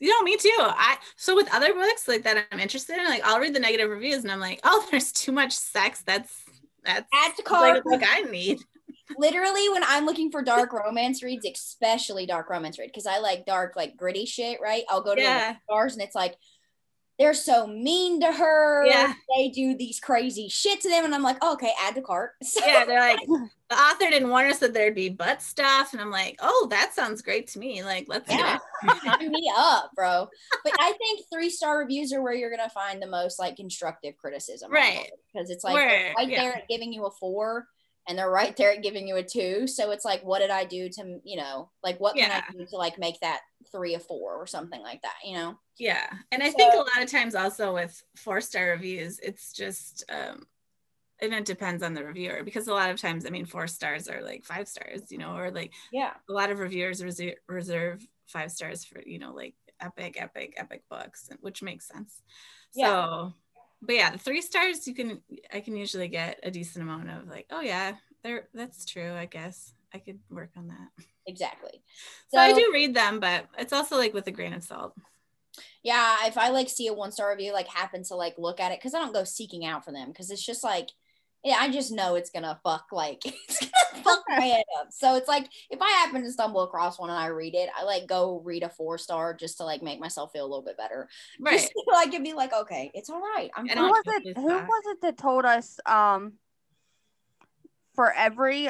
You know me too i so with other books like that i'm interested in like i'll read the negative reviews and i'm like oh [LAUGHS] there's too much sex that's that's Add to like a book i need [LAUGHS] Literally, when I'm looking for dark romance reads, especially dark romance read, because I like dark, like gritty shit. Right? I'll go to Yeah. stars and it's like they're so mean to her. Yeah. They do these crazy shit to them, and I'm like, oh, okay, add to cart. [LAUGHS] So, yeah they're like the author didn't warn us that there'd be butt stuff and i'm like oh that sounds great to me like let's Yeah. [LAUGHS] sign me up, bro. But I think three star reviews are where you're gonna find the most like constructive criticism, Right. Because it's like they're right yeah. there giving you a four, and they're right there at giving you a two. So it's like, what did I do to, you know, like what can I do to like make that three or four or something like that, you know? Yeah. And I think a lot of times also with four star reviews, it's just um and it depends on the reviewer because a lot of times, I mean, four stars are like five stars, you know, or like Yeah. a lot of reviewers reserve, reserve five stars for you know like epic, epic, epic books, which makes sense. Yeah. So, but yeah, the three stars you can I can usually get a decent amount of like, oh yeah, there that's true. I guess I could work on that. Exactly. So, I do read them, but it's also like with a grain of salt. Yeah, if I like see a one star review, like happen to like look at it, because I don't go seeking out for them, because it's just like, yeah, I just know it's gonna fuck like [LAUGHS] it's gonna [LAUGHS] fuck my head up. So it's like if I happen to stumble across one and I read it, I like go read a four star just to like make myself feel a little bit better. [LAUGHS] Right. Just so I can be like, okay, it's all right. I'm And Who was it? Who was it that told us um for every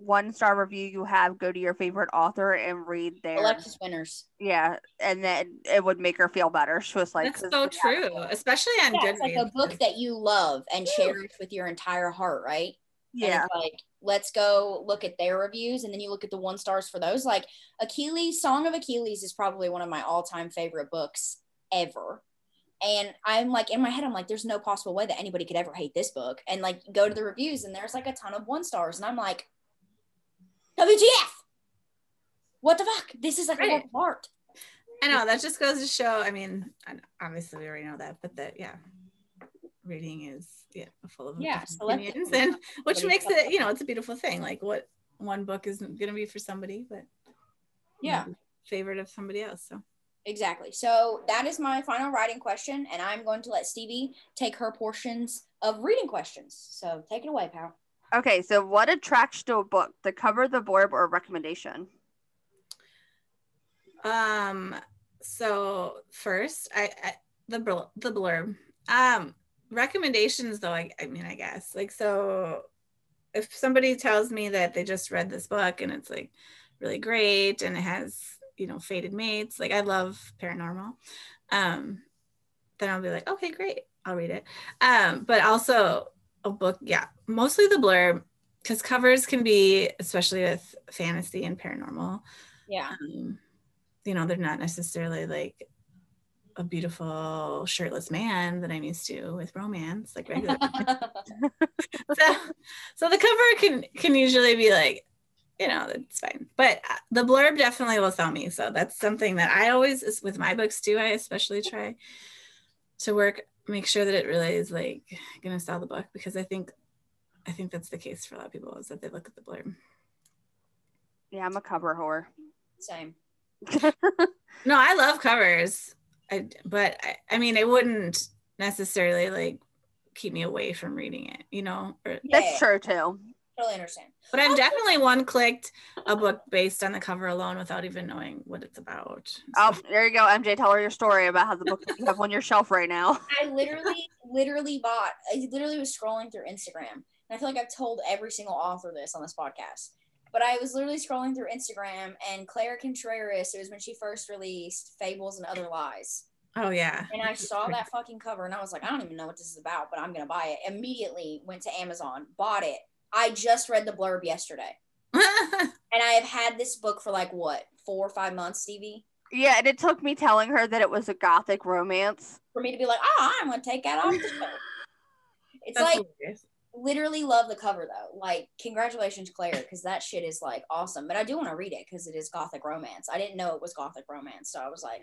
one star review you have, go to your favorite author and read their Alexis Winners. yeah, and then it would make her feel better. She was like, That's 'cause so we have- true, especially on Yeah, Goodreads. it's like a book that you love and Woo. cherish with your entire heart, right? And Yeah, it's like, let's go look at their reviews and then you look at the one stars for those. Like Achilles, Song of Achilles is probably one of my all-time favorite books ever. And I'm like in my head, I'm like, there's no possible way that anybody could ever hate this book. And like go to the reviews and there's like a ton of one stars. And I'm like, WTF? What the fuck? This is like a Right. work of art. I know that just goes to show. I mean, obviously we already know that, but that yeah, reading is yeah full of Yeah, opinions, and [LAUGHS] which makes makes it you know it's a beautiful thing. Like what one book isn't going to be for somebody, but Yeah. favorite of somebody else. So Exactly. So that is my final writing question, and I'm going to let Stevie take her portions of reading questions. So take it away, pal. Okay, so what attracts to a book? The cover, the blurb, or recommendation? Um. So first, I, I the blur, the blurb. Um, recommendations though. I I mean, I guess like so. If somebody tells me that they just read this book and it's like really great and it has you know faded mates, like I love paranormal. Um, then I'll be like, okay, great, I'll read it. Um, but also a book, yeah, mostly the blurb because covers can be, especially with fantasy and paranormal Yeah. um, you know, they're not necessarily like a beautiful shirtless man that I'm used to with romance, like regular. [LAUGHS] so, so the cover can can usually be like, you know, it's fine. But uh, the blurb definitely will sell me. So that's something that I always with my books too. I especially try to work make sure that it really is like gonna sell the book because I think I think that's the case for a lot of people is that they look at the blurb. Yeah, I'm a cover whore. Same. [LAUGHS] No, I love covers. I, but I, I mean, it wouldn't necessarily like keep me away from reading it, you know? Or, Yeah, That's true too. Totally understand. but I've definitely one clicked a book based on the cover alone without even knowing what it's about. So- Oh, there you go, MJ. Tell her your story about how the book you have on your shelf right now. [LAUGHS] I literally, literally bought. I literally was scrolling through Instagram, and I feel like I've told every single author this on this podcast. But I was literally scrolling through Instagram, and Claire Contreras. It was when she first released Fables and Other Lies. oh yeah. And I saw that fucking cover and I was like, I don't even know what this is about, but I'm gonna buy it. Immediately went to Amazon, bought it. I just read the blurb yesterday. [LAUGHS] And I have had this book for like what, four or five months, Stevie? Yeah, and it took me telling her that it was a gothic romance. For me to be like, oh, I'm gonna take that off the shelf. [LAUGHS] It's That's like hilarious. literally love the cover though. Like, congratulations, Claire, because that shit is like awesome. But I do want to read it because it is gothic romance. I didn't know it was gothic romance, so I was like,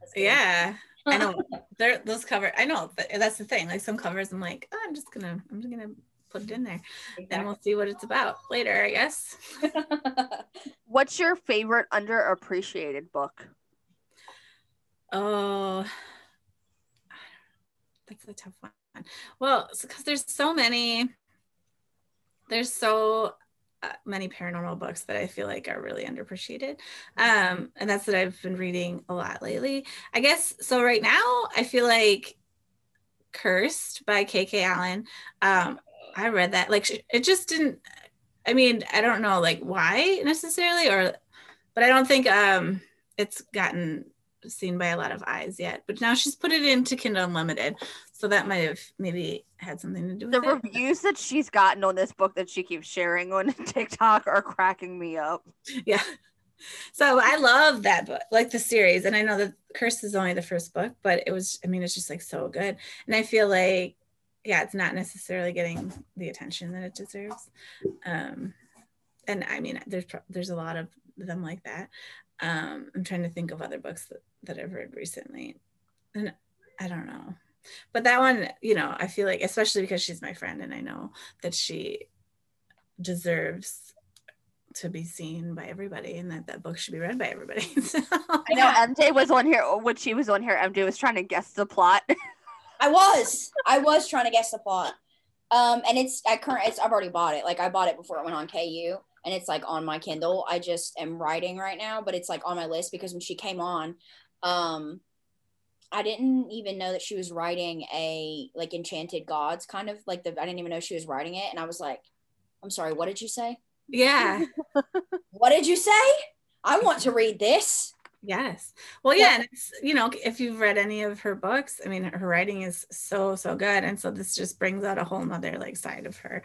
let's get it. Yeah. I know. [LAUGHS] They're those cover. I know. but That's the thing. Like some covers, I'm like, oh, I'm just gonna, I'm just gonna put it in there, and we'll see what it's about later. I guess. [LAUGHS] What's your favorite underappreciated book? Oh, that's a tough one. Well, because there's so many, there's so uh, many paranormal books that I feel like are really underappreciated. Um, and that's what I've been reading a lot lately. I guess so. Right now, I feel like Cursed by KK Allen. Um, I read that. Like, it just didn't. I mean, I don't know like why necessarily, or, but I don't think um it's gotten seen by a lot of eyes yet. But now she's put it into Kindle Unlimited, so that might have maybe had something to do with The it. reviews that she's gotten on this book that she keeps sharing on [LAUGHS] TikTok are cracking me up. yeah. So I love that book, like the series, and I know that Curse is only the first book, but it was. I mean, it's just like so good, and I feel like yeah, it's not necessarily getting the attention that it deserves. Um, and I mean, there's there's a lot of them like that. Um, I'm trying to think of other books that, that I've read recently, and I don't know. But that one, you know, I feel like, especially because she's my friend, and I know that she deserves to be seen by everybody and that that book should be read by everybody. [LAUGHS] so, I know MJ was on here when she was on here. MJ was trying to guess the plot. [LAUGHS] I was. I was trying to guess the plot. Um, and it's I current it's I've already bought it. Like I bought it before it went on KU and it's like on my Kindle. I just am writing right now, but it's like on my list because when she came on, um, I didn't even know that she was writing a like Enchanted Gods kind of like the I didn't even know she was writing it, and I was like, I'm sorry, what did you say? Yeah. [LAUGHS] what did you say? I want to read this. Yes. Well, yeah, and it's you know, if you've read any of her books, I mean, her writing is so so good, and so this just brings out a whole nother like side of her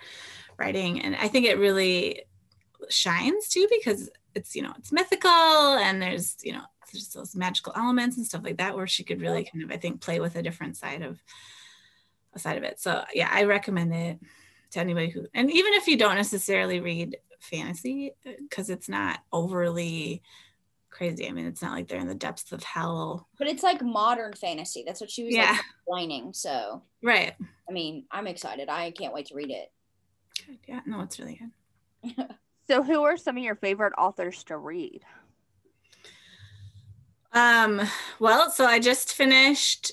writing, and I think it really shines too because it's you know it's mythical and there's you know there's those magical elements and stuff like that where she could really kind of I think play with a different side of a side of it. So yeah, I recommend it to anybody who and even if you don't necessarily read fantasy because it's not overly crazy. I mean, it's not like they're in the depths of hell. But it's like modern fantasy. That's what she was Yeah. like explaining. So Right. I mean, I'm excited. I can't wait to read it. Good. Yeah. No, it's really good. [LAUGHS] So, who are some of your favorite authors to read? Um, well, so I just finished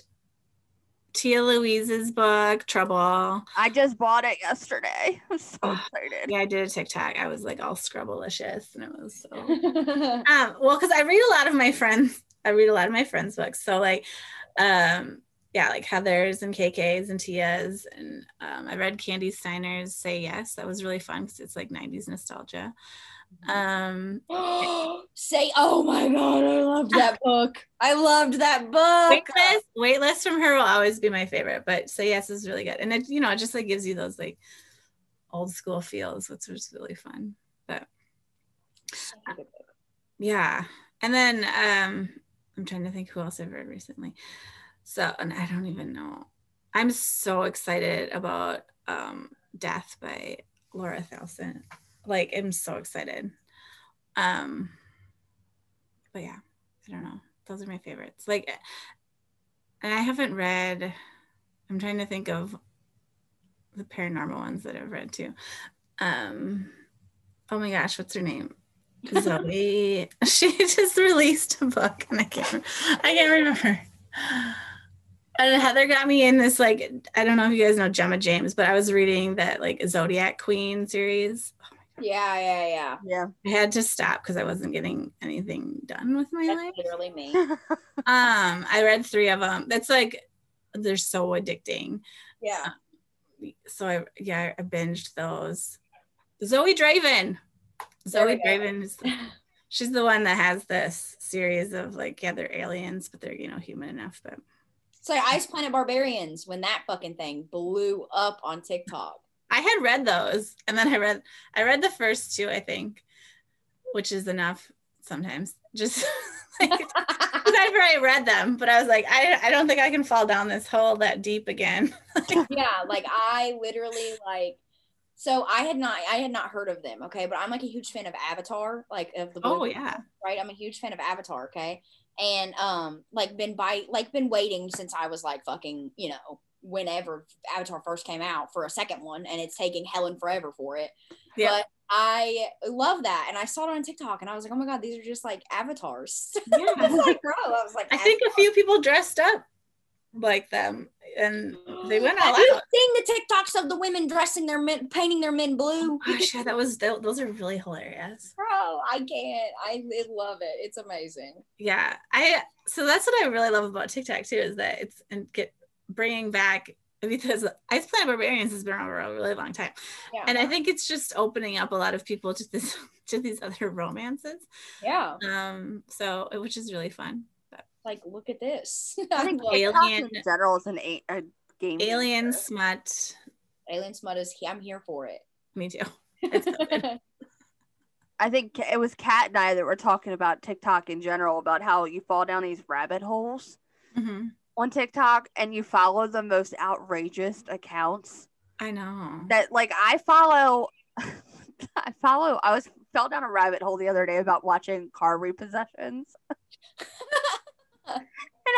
Tia Louise's book, Trouble. I just bought it yesterday. [LAUGHS] I'm so Oh, excited. Yeah, I did a TikTok. I was like all scrubblicious and it was so [LAUGHS] um well because I read a lot of my friends I read a lot of my friends' books. So like um yeah, like Heather's and KK's and Tia's and um I read Kandi Steiner's Say Yes. That was really fun because it's like 90s nostalgia. Um [GASPS] Say, oh my god, I loved that [LAUGHS] book. I loved that book. Waitlist, Waitlist from her will always be my favorite, but Say Yes is really good. And it, you know, it just like gives you those like old school feels, which was really fun. But yeah. And then um I'm trying to think who else I've read recently. So and I don't even know. I'm so excited about um Death by Laura Thalassa. Like I'm so excited. Um but yeah, I don't know. Those are my favorites. Like and I haven't read I'm trying to think of the paranormal ones that I've read too. Um oh my gosh, what's her name? [LAUGHS] Zoey. she just released a book and I can't I can't remember. And Heather got me in this like I don't know if you guys know Gemma James, but I was reading that like Zodiac Queen series. Yeah, yeah, yeah. Yeah. I had to stop because I wasn't getting anything done with my life. That's literally me. [LAUGHS] Um, I read three of them. That's like they're so addicting. Yeah. So I yeah, I binged those. Zoey Draven. Zoey. Draven is she's the one that has this series of like yeah, they're aliens, but they're you know human enough. But It's like Ice Planet Barbarians when that fucking thing blew up on TikTok. I had read those, and then I read I read the first two, I think, which is enough sometimes. Just [LAUGHS] like I've already read them, but I was like, I I don't think I can fall down this hole that deep again. [LAUGHS] yeah, like I literally like so I had not I had not heard of them, okay, but I'm like a huge fan of Avatar, like of the book. Oh blue- yeah. right? I'm a huge fan of Avatar, okay? And um like been by like been waiting since I was like fucking, you know, whenever Avatar first came out for a second one and it's taking Helen forever for it. Yeah. But I love that and I saw it on TikTok and I was like, "Oh my god, these are just like avatars." [LAUGHS] Yeah. I was like, "Bro, I was like, I think a few people dressed up like them and they [GASPS] went all Have you out. seen the TikToks of the women dressing their men, painting their men blue? Oh gosh, yeah, that was tho- those are really hilarious. Bro, I can't. I love it. It's amazing. Yeah, I so that's what I really love about TikTok too is that it's and get bringing back because Ice Planet Barbarians has been around for a really long time, Yeah. and I think it's just opening up a lot of people to this [LAUGHS] to these other romances. yeah. Um, so which is really fun. But, Like, look at this. [LAUGHS] I think Alien- TikTok in general is an a, a game. Alien changer. smut. Alien Smut is. I'm here for it. Me too. [LAUGHS] So. I think it was Kat and I that were talking about TikTok in general about how you fall down these rabbit holes. Mhm. On TikTok and you follow the most outrageous accounts I know. that like I follow [LAUGHS] I follow I was fell down a rabbit hole the other day about watching car repossessions. [LAUGHS] and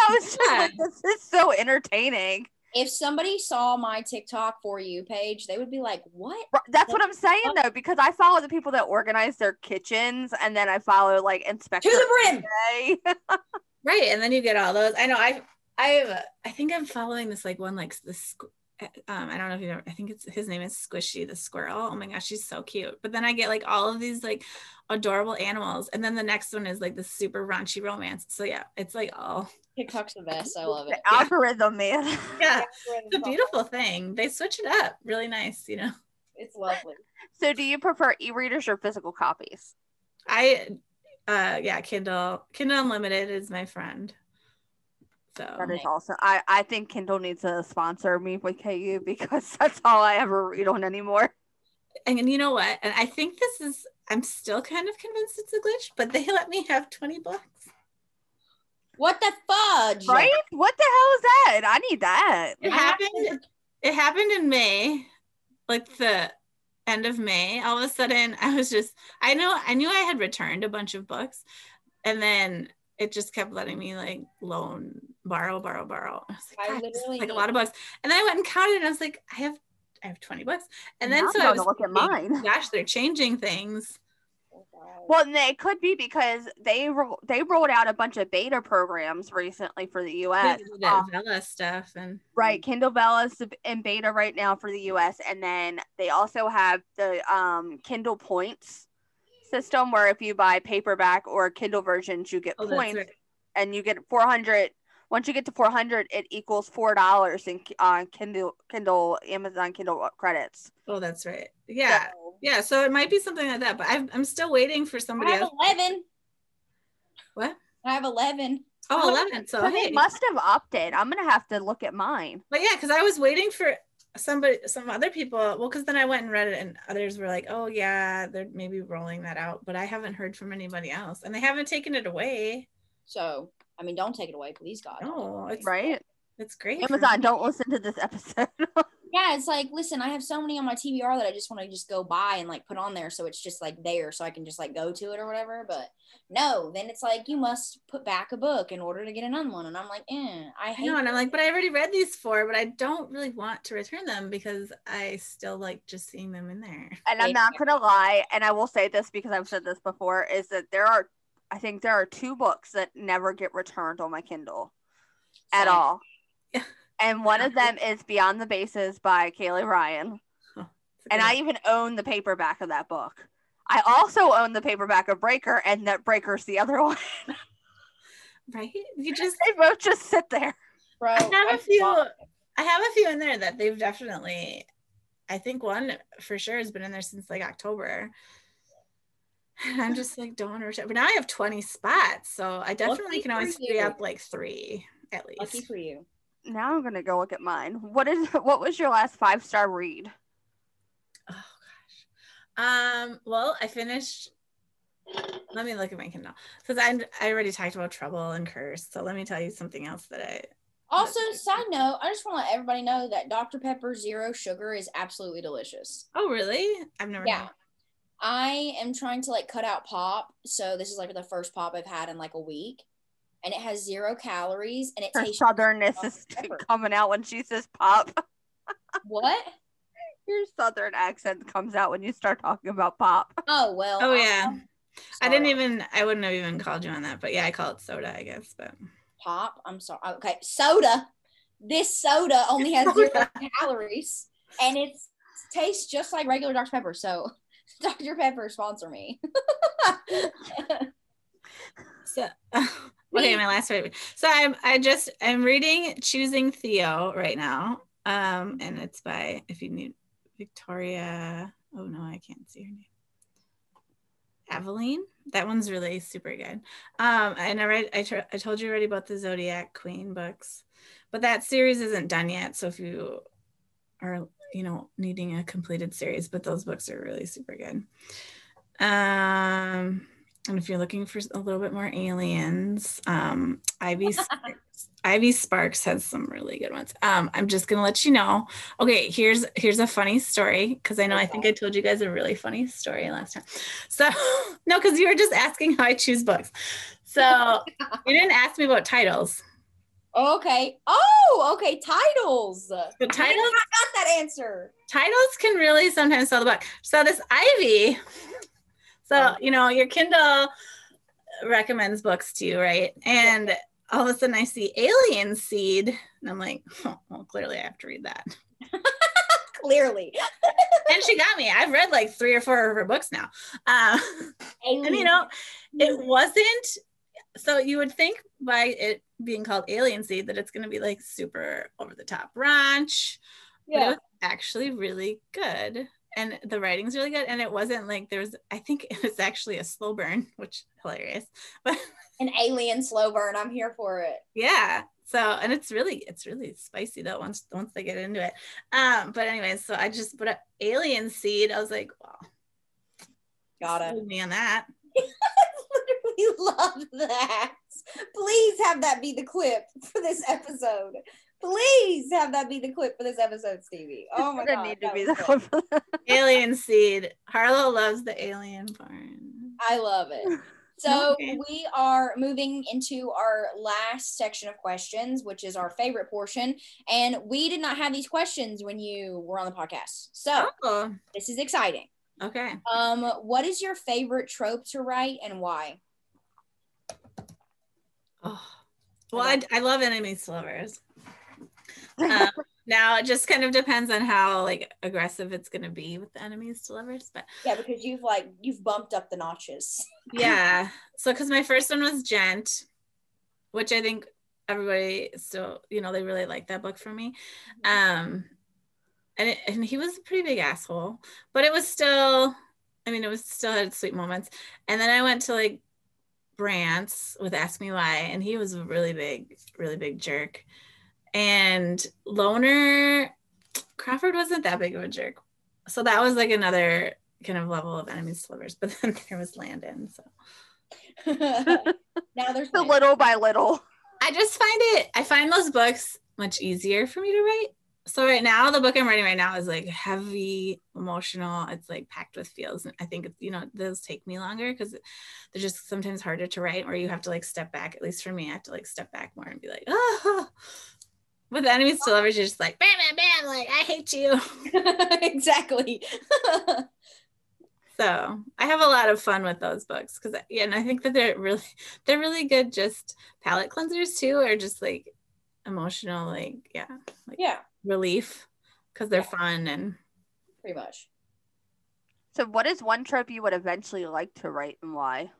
I was just like, this is so entertaining. if somebody saw my TikTok for you page, they would be like, "What?" That's what I'm saying though, because I follow the people that organize their kitchens and then I follow like Inspector To the brim. [LAUGHS] Right, and then you get all those. I know. I I I think I'm following this like one like this. Um, I don't know if you know. I think it's his name is Squishy the squirrel. Oh my gosh, she's so cute. But then I get like all of these like adorable animals, and then the next one is like the super raunchy romance. So yeah, it's like all TikTok's the best. I love it. The [LAUGHS] algorithm, man. yeah, it's a beautiful thing. They switch it up, really nice. You know, It's lovely. So do you prefer e-readers or physical copies? I uh yeah, Kindle Kindle Unlimited is my friend. So That is awesome. I, I think Kindle needs to sponsor me with KU [LAUGHS] because that's all I ever read on anymore. and you know what? And I think this is I'm still kind of convinced it's a glitch, but they let me have 20 books. What the fudge? Right? What the hell is that? I need that. It happened it happened in May, like the end of May. All of a sudden I was just I know I knew I had returned a bunch of books and then it just kept letting me like loan, borrow, borrow, borrow. I was like, I "God, this is, literally like a lot of books. And then I went and counted and I was like, I have I have 20 books. And then Now so I'm I gonna was look at mine. Gosh, they're changing things. Well, and it could be because they ro- they rolled out a bunch of beta programs recently for the Yeah, U.S. the Um, Vella stuff and right, Kindle Vella is in beta right now for the U.S. And then they also have the um, Kindle Points system, where if you buy paperback or Kindle versions, you get Oh, points, right. and you get 400. Once you get to 400, it equals four dollars in uh, Kindle Kindle Amazon Kindle credits. Oh, that's right. Yeah. So, Yeah. So it might be something like that, but I'm, I'm still waiting for somebody I somebody have else. 11. What? I have 11. Oh, 11. So, So they hey. must have opted. I'm gonna have to look at mine. But yeah, because I was waiting for somebody, some other people. Well, because then I went and read it, and others were like, "Oh yeah, they're maybe rolling that out," but I haven't heard from anybody else, and they haven't taken it away. So, I mean, don't take it away, please, God. No, it's Right? It's great. for Amazon, me. don't listen to this episode. [LAUGHS] Yeah, it's like, listen, I have so many on my TBR that I just want to just go buy and like put on there. So it's just like there so I can just like go to it or whatever. But no, then it's like you must put back a book in order to get another one. And I'm like, eh, I I hate know, and I'm like, but I already read these four, but I don't really want to return them because I still like just seeing them in there. and I'm not gonna lie, and I will say this because I've said this before, is that there are I think there are two books that never get returned on my Kindle at all. [LAUGHS] And one of them is Beyond the Bases by Kaylee Ryan. It's And I even own the paperback of that book. I also own the paperback of Breaker, and that Breaker's the other [LAUGHS] one. right. You just they both just sit there. Bro, I have I a few. love- I have a few in there that they've definitely. I think one for sure has been in there since like October. And [LAUGHS] I'm just like don't want to return. But now I have 20 spots, so I definitely Lucky can always for free you. up like three at least. Lucky for you. Now I'm gonna go look at mine. What is [LAUGHS] what was your last five star read? Oh gosh. Um. Well, I finished. Let me look at my Kindle because I I already talked about Trouble and Curse. So let me tell you something else that I. Also, side note, I just want to let everybody know that Dr. Pepper Zero Sugar is absolutely delicious. Oh really? I've never. Yeah. had- I am trying to like cut out pop. So this is like the first pop I've had in like a week. And it has zero calories and it Her tastes southernness is [LAUGHS] coming out when she says pop. [LAUGHS] what? Your southern accent comes out when you start talking about pop. Oh well. Oh yeah. um, I didn't even. I wouldn't have even called you on that, but yeah, I call it soda, I guess. But pop. I'm sorry. Okay, soda. This soda only has zero calories, and it tastes just like regular Dr Pepper. So, [LAUGHS] Dr Pepper sponsor me. [LAUGHS] so [LAUGHS] okay, my last favorite. So I'm I just I'm reading Choosing Theo right now. Um, and it's by if you need Victoria. Oh no, I can't see her name. Aveline. That one's really super good. Um, and I read I, I told you already about the Zodiac Queen books, but that series isn't done yet. So if you are you know needing a completed series, but those books are really super good. Um, and if you're looking for a little bit more aliens, um, Ivy [LAUGHS] Six, Ivy Sparks has some really good ones. Um, I'm just gonna let you know. Okay, here's here's a funny story because I know I think I told you guys a really funny story last time. So [LAUGHS] no, because you were just asking how I choose books. So [LAUGHS] you didn't ask me about titles. Okay. Oh, okay. Titles. The titles. I got that answer. Titles can really sometimes sell the book. So this Ivy. So you know your Kindle recommends books to you, right? And all of a sudden I see Alien Seed, and I'm like, [LAUGHS] oh, well, clearly I have to read that. [LAUGHS] clearly. [LAUGHS] and she got me. I've read like three or four of her books now. Uh, and you know, it wasn't. So you would think by it being called Alien Seed that it's going to be like super over the top ranch. Yeah. But it was actually really good. And the writing's really good and it wasn't like there was i think it was actually a slow burn which hilarious [LAUGHS] but an alien slow burn i'm here for it. Yeah so and it's really it's really spicy though once once they get into it. Um but anyways so i just put up alien seed. I was like wow. Got it. me on that [LAUGHS] literally [LAUGHS] love that please have that be the clip for this episode Please have that be the clip for this episode, Stevie. Oh my god. need to be the clip [LAUGHS] Alien seed. Harloe loves the alien barn. I love it. [LAUGHS] So okay. we are moving into our last section of questions, which is our favorite portion. And we did not have these questions when you were on the podcast. So oh. this is exciting. Okay. Um, what is your favorite trope to write and why? Oh, well, I, I love enemies to lovers. [LAUGHS] Um, now it just kind of depends on how like aggressive it's going to be with the enemies to lovers but yeah because you've like you've bumped up the notches. [LAUGHS] Yeah. So because my first one was gent which i think everybody still you know they really like that book for me. Um and, it, and he was a pretty big asshole but it was still i mean it was still had sweet moments. And then i went to like Brant's with Ask Me Why, and he was a really big, really big jerk. And Loner Crawford wasn't that big of a jerk. So that was like another kind of level of enemies to lovers. [LAUGHS] But then there was Landon. So [LAUGHS] now there's a little by little. I just find it, I find those books much easier for me to write. So right now, the book I'm writing right now is like heavy, emotional. It's like packed with feels. And I think you know those take me longer because they're just sometimes harder to write, or you have to like step back. At least for me, I have to like step back more and be like, oh, with enemies to lovers, you're just like bam, bam, bam, like I hate you. [LAUGHS] exactly. so I have a lot of fun with those books because yeah, and I think that they're really they're really good just palate cleansers too, or just like emotional, like yeah, like yeah, relief because they're yeah. fun and pretty much. So, what is one trope you would eventually like to write and why?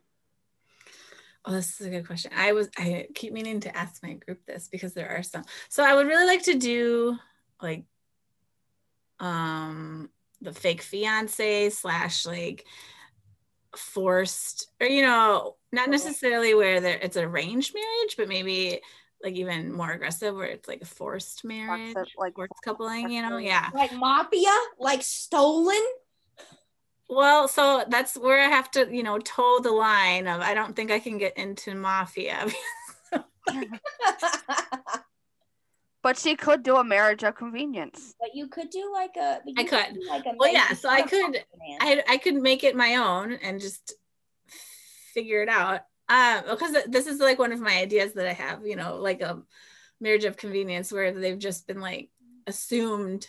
Oh, this is a good question. I was I keep meaning to ask my group this because there are some. So I would really like to do like um the fake fiance slash like forced or you know not necessarily where there it's arranged marriage but maybe like even more aggressive where it's like a forced marriage like forced coupling you know yeah like mafia like stolen well, so that's where I have to, you know, toe the line of I don't think I can get into mafia. [LAUGHS] but she could do a marriage of convenience. But you could do like a. I could. Like a well, yeah. So I could. I I could make it my own and just figure it out. Um, because this is like one of my ideas that I have. You know, like a marriage of convenience where they've just been like assumed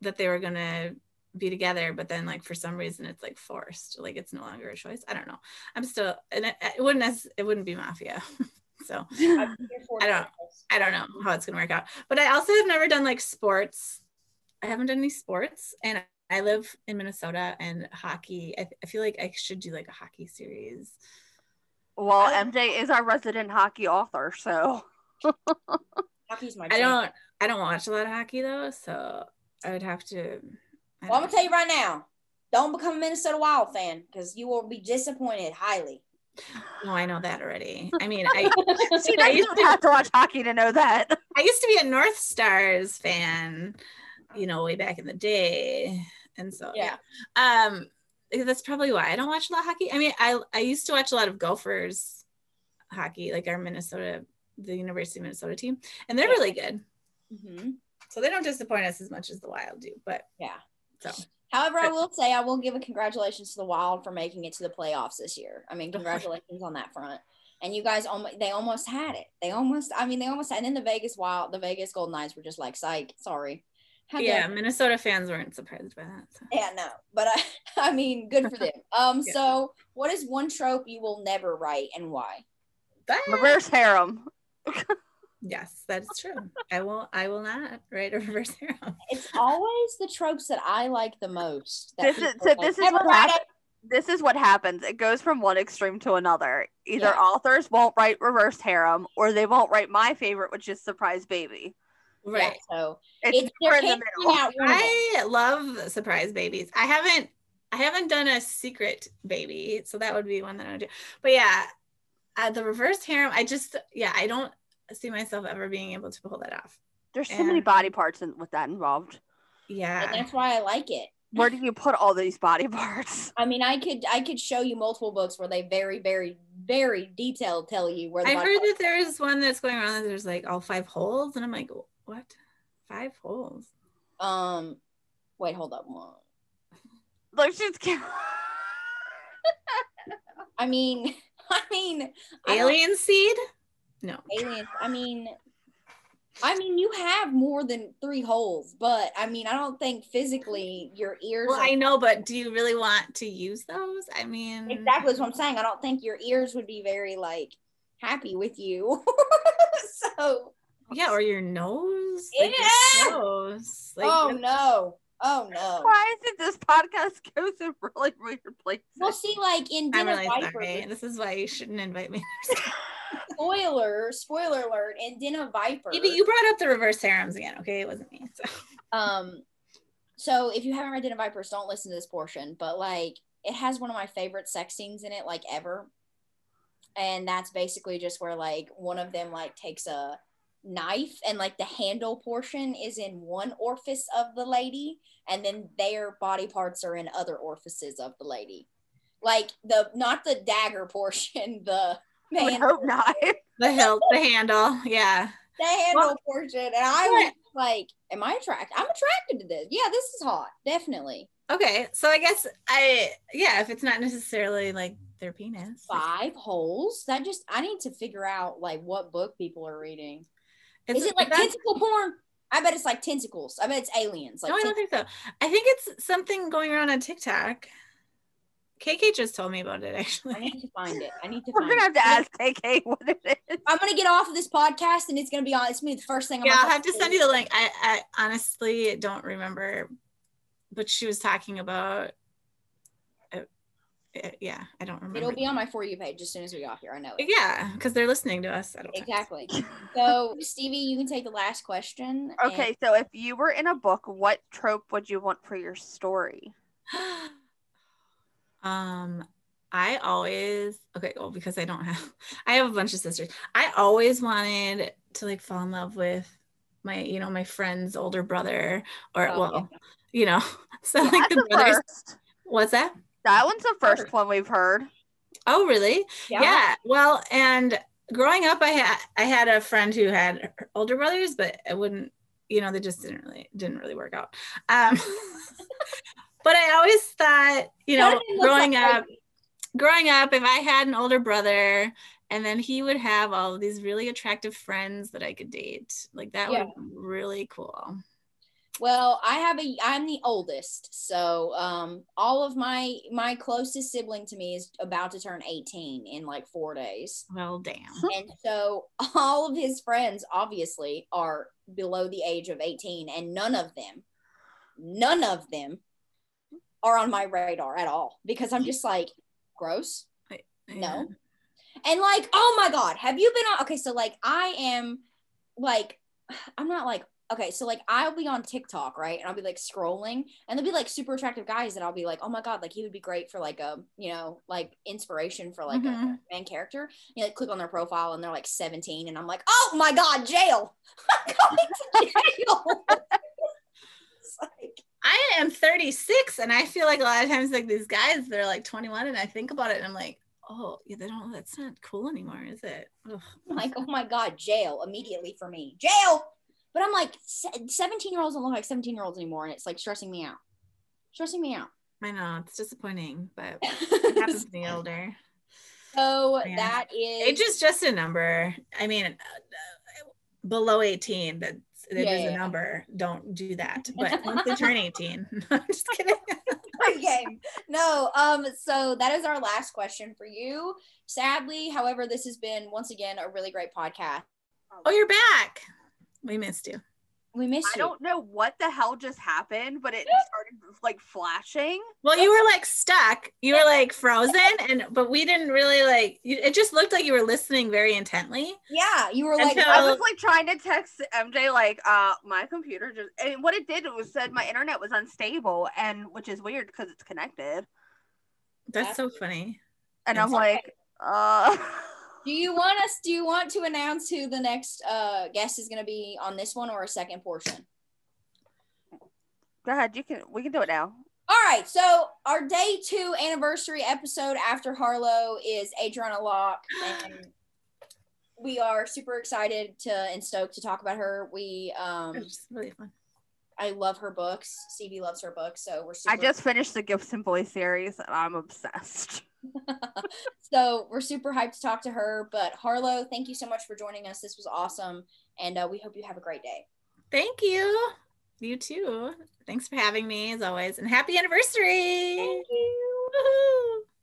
that they were gonna be together but then like for some reason it's like forced like it's no longer a choice. I don't know. I'm still and it, it wouldn't as it wouldn't be mafia. [LAUGHS] So [LAUGHS] i don't i don't know how it's gonna work out. But i also have never done like sports. I haven't done any sports and i live in minnesota and hockey i, I feel like i should do like a hockey series well mj is our resident hockey author so [LAUGHS] hockey's my i don't i don't watch a lot of hockey though so i would have to well, I'm gonna tell you right now, don't become a Minnesota Wild fan because you will be disappointed highly. No, I know that already. I mean, I, [LAUGHS] See, I used to have to watch hockey to know that. I used to be a North Stars fan, you know, way back in the day, and so yeah. yeah. Um, that's probably why I don't watch a lot of hockey. I mean, I I used to watch a lot of Gophers hockey, like our Minnesota the University of Minnesota team, and they're Yeah. really good. hmm So they don't disappoint us as much as the Wild do. But Yeah. so However, I will say I will give a congratulations to the Wild for making it to the playoffs this year. I mean, [LAUGHS] congratulations on that front. And you guys almost they almost had it. They almost I mean they almost had and then the Vegas Wild, the Vegas Golden Knights were just like, psych, sorry. How dare yeah, Minnesota fans weren't surprised by that. so. Yeah, no, but I, [LAUGHS] I mean, good for them. [LAUGHS] Um, Yeah. so what is one trope you will never write and why? But Reverse harem. [LAUGHS] yes, that's true. I will. I will not write a reverse harem. It's always the tropes that I like the most. This is so. like, This is what happens. This is what happens. It goes from one extreme to another. Either Yeah. authors won't write reverse harem, or they won't write my favorite, which is surprise baby. It." Right. Yeah, so It's, it's they're in the middle. out one of them. I love surprise babies. I haven't. I haven't done a secret baby, so that would be one that I would do. But yeah, uh, the reverse harem. I just yeah, I don't see myself ever being able to pull that off. There's so many body parts in, with that involved. Yeah, And Yeah. that's why I like it. Where do you put all these body parts? I mean, I could I could show you multiple books where they very, very, very detailed tell you where the I've heard parts- that there's one that's going around that there's like all five holes, and I'm like, what? Five holes? um wait, hold up. One. Like she's ca- I mean, I mean I Alien seed? No. aliens. I mean, I mean, you have more than three holes, but I mean, I don't think physically your ears. Well, are- I know, but do you really want to use those? I mean, exactly what I'm saying. I don't think your ears would be very like happy with you. [LAUGHS] so, Yeah, or your nose. Like your Yeah. nose. Like, oh no, oh no. Why is it this podcast [LAUGHS] goes in really weird places? Well, see, like in Dinner really Viper, sorry. This is why you shouldn't invite me. [LAUGHS] spoiler, spoiler alert, in Den of Viper. you, you brought up the reverse harems again, okay? It wasn't me. So. Um, so if you haven't read Den of Vipers, don't listen to this portion. But like, it has one of my favorite sex scenes in it, like ever. And that's basically just where like one of them like takes a knife and like the handle portion is in one orifice of the lady, and then their body parts are in other orifices of the lady. Like the not the dagger portion, [LAUGHS] the I hope not. The hilt, the handle. Yeah. the handle Well- portion. And I was like, am I attracted? I'm attracted to this. Yeah, this is hot. Definitely. Okay. So I guess I, yeah, if it's not necessarily like their penis. Five holes. That just I need to figure out like what book people are reading. It's, is it like tentacle porn? I bet it's like tentacles. I bet it's aliens. Like no, I don't think so. I think it's something going around on TikTok. KK just told me about it actually. I need to find it. I need to [LAUGHS] We're find gonna have it. to ask KK what it is. I'm gonna get off of this podcast and it's gonna be on. It's gonna be the first thing. I'm Yeah, on I'll have to send you the link. I, I honestly don't remember, but she was talking about. Uh, uh, yeah, I don't remember. It'll be on my for you page as soon as we get off here. I know it. Yeah, because they're listening to us. I don't Exactly. [LAUGHS] So Stevie, you can take the last question. and- Okay, so if you were in a book, what trope would you want for your story? [GASPS] um, I always okay. Well, because I don't have, I have a bunch of sisters. I always wanted to like fall in love with my, you know, my friend's older brother, or Oh, well, you know, [LAUGHS] so like the the brothers. first. What's that? That one's the first one we've heard. Oh, really? Yeah. yeah well and growing up i had i had a friend who had older brothers but i wouldn't you know they just didn't really didn't really work out um [LAUGHS] but i always thought you know of them look growing like up growing up if i had an older brother and then he would have all of these really attractive friends that i could date like that Yeah. would be really cool Well, I have a I'm the oldest, so um all of my my closest sibling to me is about to turn 18 in like 4 days. well damn And so [LAUGHS] all of his friends obviously are below the age of 18 and none of them none of them are on my radar at all because I'm just like gross. No. And like, oh my God, have you been on? Okay, so like, I am like, [SIGHS] I'm not like, okay, so like, I'll be on TikTok, right? And I'll be like scrolling, and there'll be like super attractive guys that I'll be like, oh my God, like he would be great for like a, you know, like inspiration for like a Mhm. main character. You like click on their profile and they're like 17, and I'm like, oh my God, jail. [LAUGHS] I'm going to jail. [LAUGHS] Like, I am 36 and I feel like a lot of times like these guys they're like 21 and I think about it and I'm like oh yeah, they don't. That's not cool anymore, is it? Ugh. Like, oh my god, jail immediately for me, jail. But I'm like, 17 year olds don't look like 17 year olds anymore, and it's like stressing me out, stressing me out. I know it's disappointing, but [LAUGHS] it happens to be older. so Yeah. that is Age is just a number. I mean, uh, uh, below 18, that's it is Yeah, a yeah, yeah. number. Don't do that. [LAUGHS] But once they turn 18, [LAUGHS] I'm just kidding. game. No, um, so that is our last question for you. Sadly, however, this has been once again a really great podcast. Oh, you're back. We missed you. We missed I you. don't know what the hell just happened, but it [LAUGHS] started like flashing. Well, you were like stuck. You were like frozen, and but we didn't really like. You, it just looked like you were listening very intently. Yeah, you were like, Until- I was like trying to text MJ like uh my computer just and what it did was said my internet was unstable and which is weird because it's connected. That's so funny. And Yes. I'm like, uh [LAUGHS] do you want us? Do you want to announce who the next uh guest is going to be on this one or a second portion? go ahead, you can we can do it now. All right, so our day two anniversary episode after Harloe is Adriana Locke, and we are super excited to and stoked to talk about her. We um, It was really fun. I love her books. Stevie loves her books, so we're super. I just finished the Gibson Boy series and I'm obsessed. [LAUGHS] [LAUGHS] so we're super hyped to talk to her. But Harloe, thank you so much for joining us. This was awesome, and uh, we hope you have a great day. Thank you. You too. Thanks for having me as always, and happy anniversary. Thank you. Woohoo.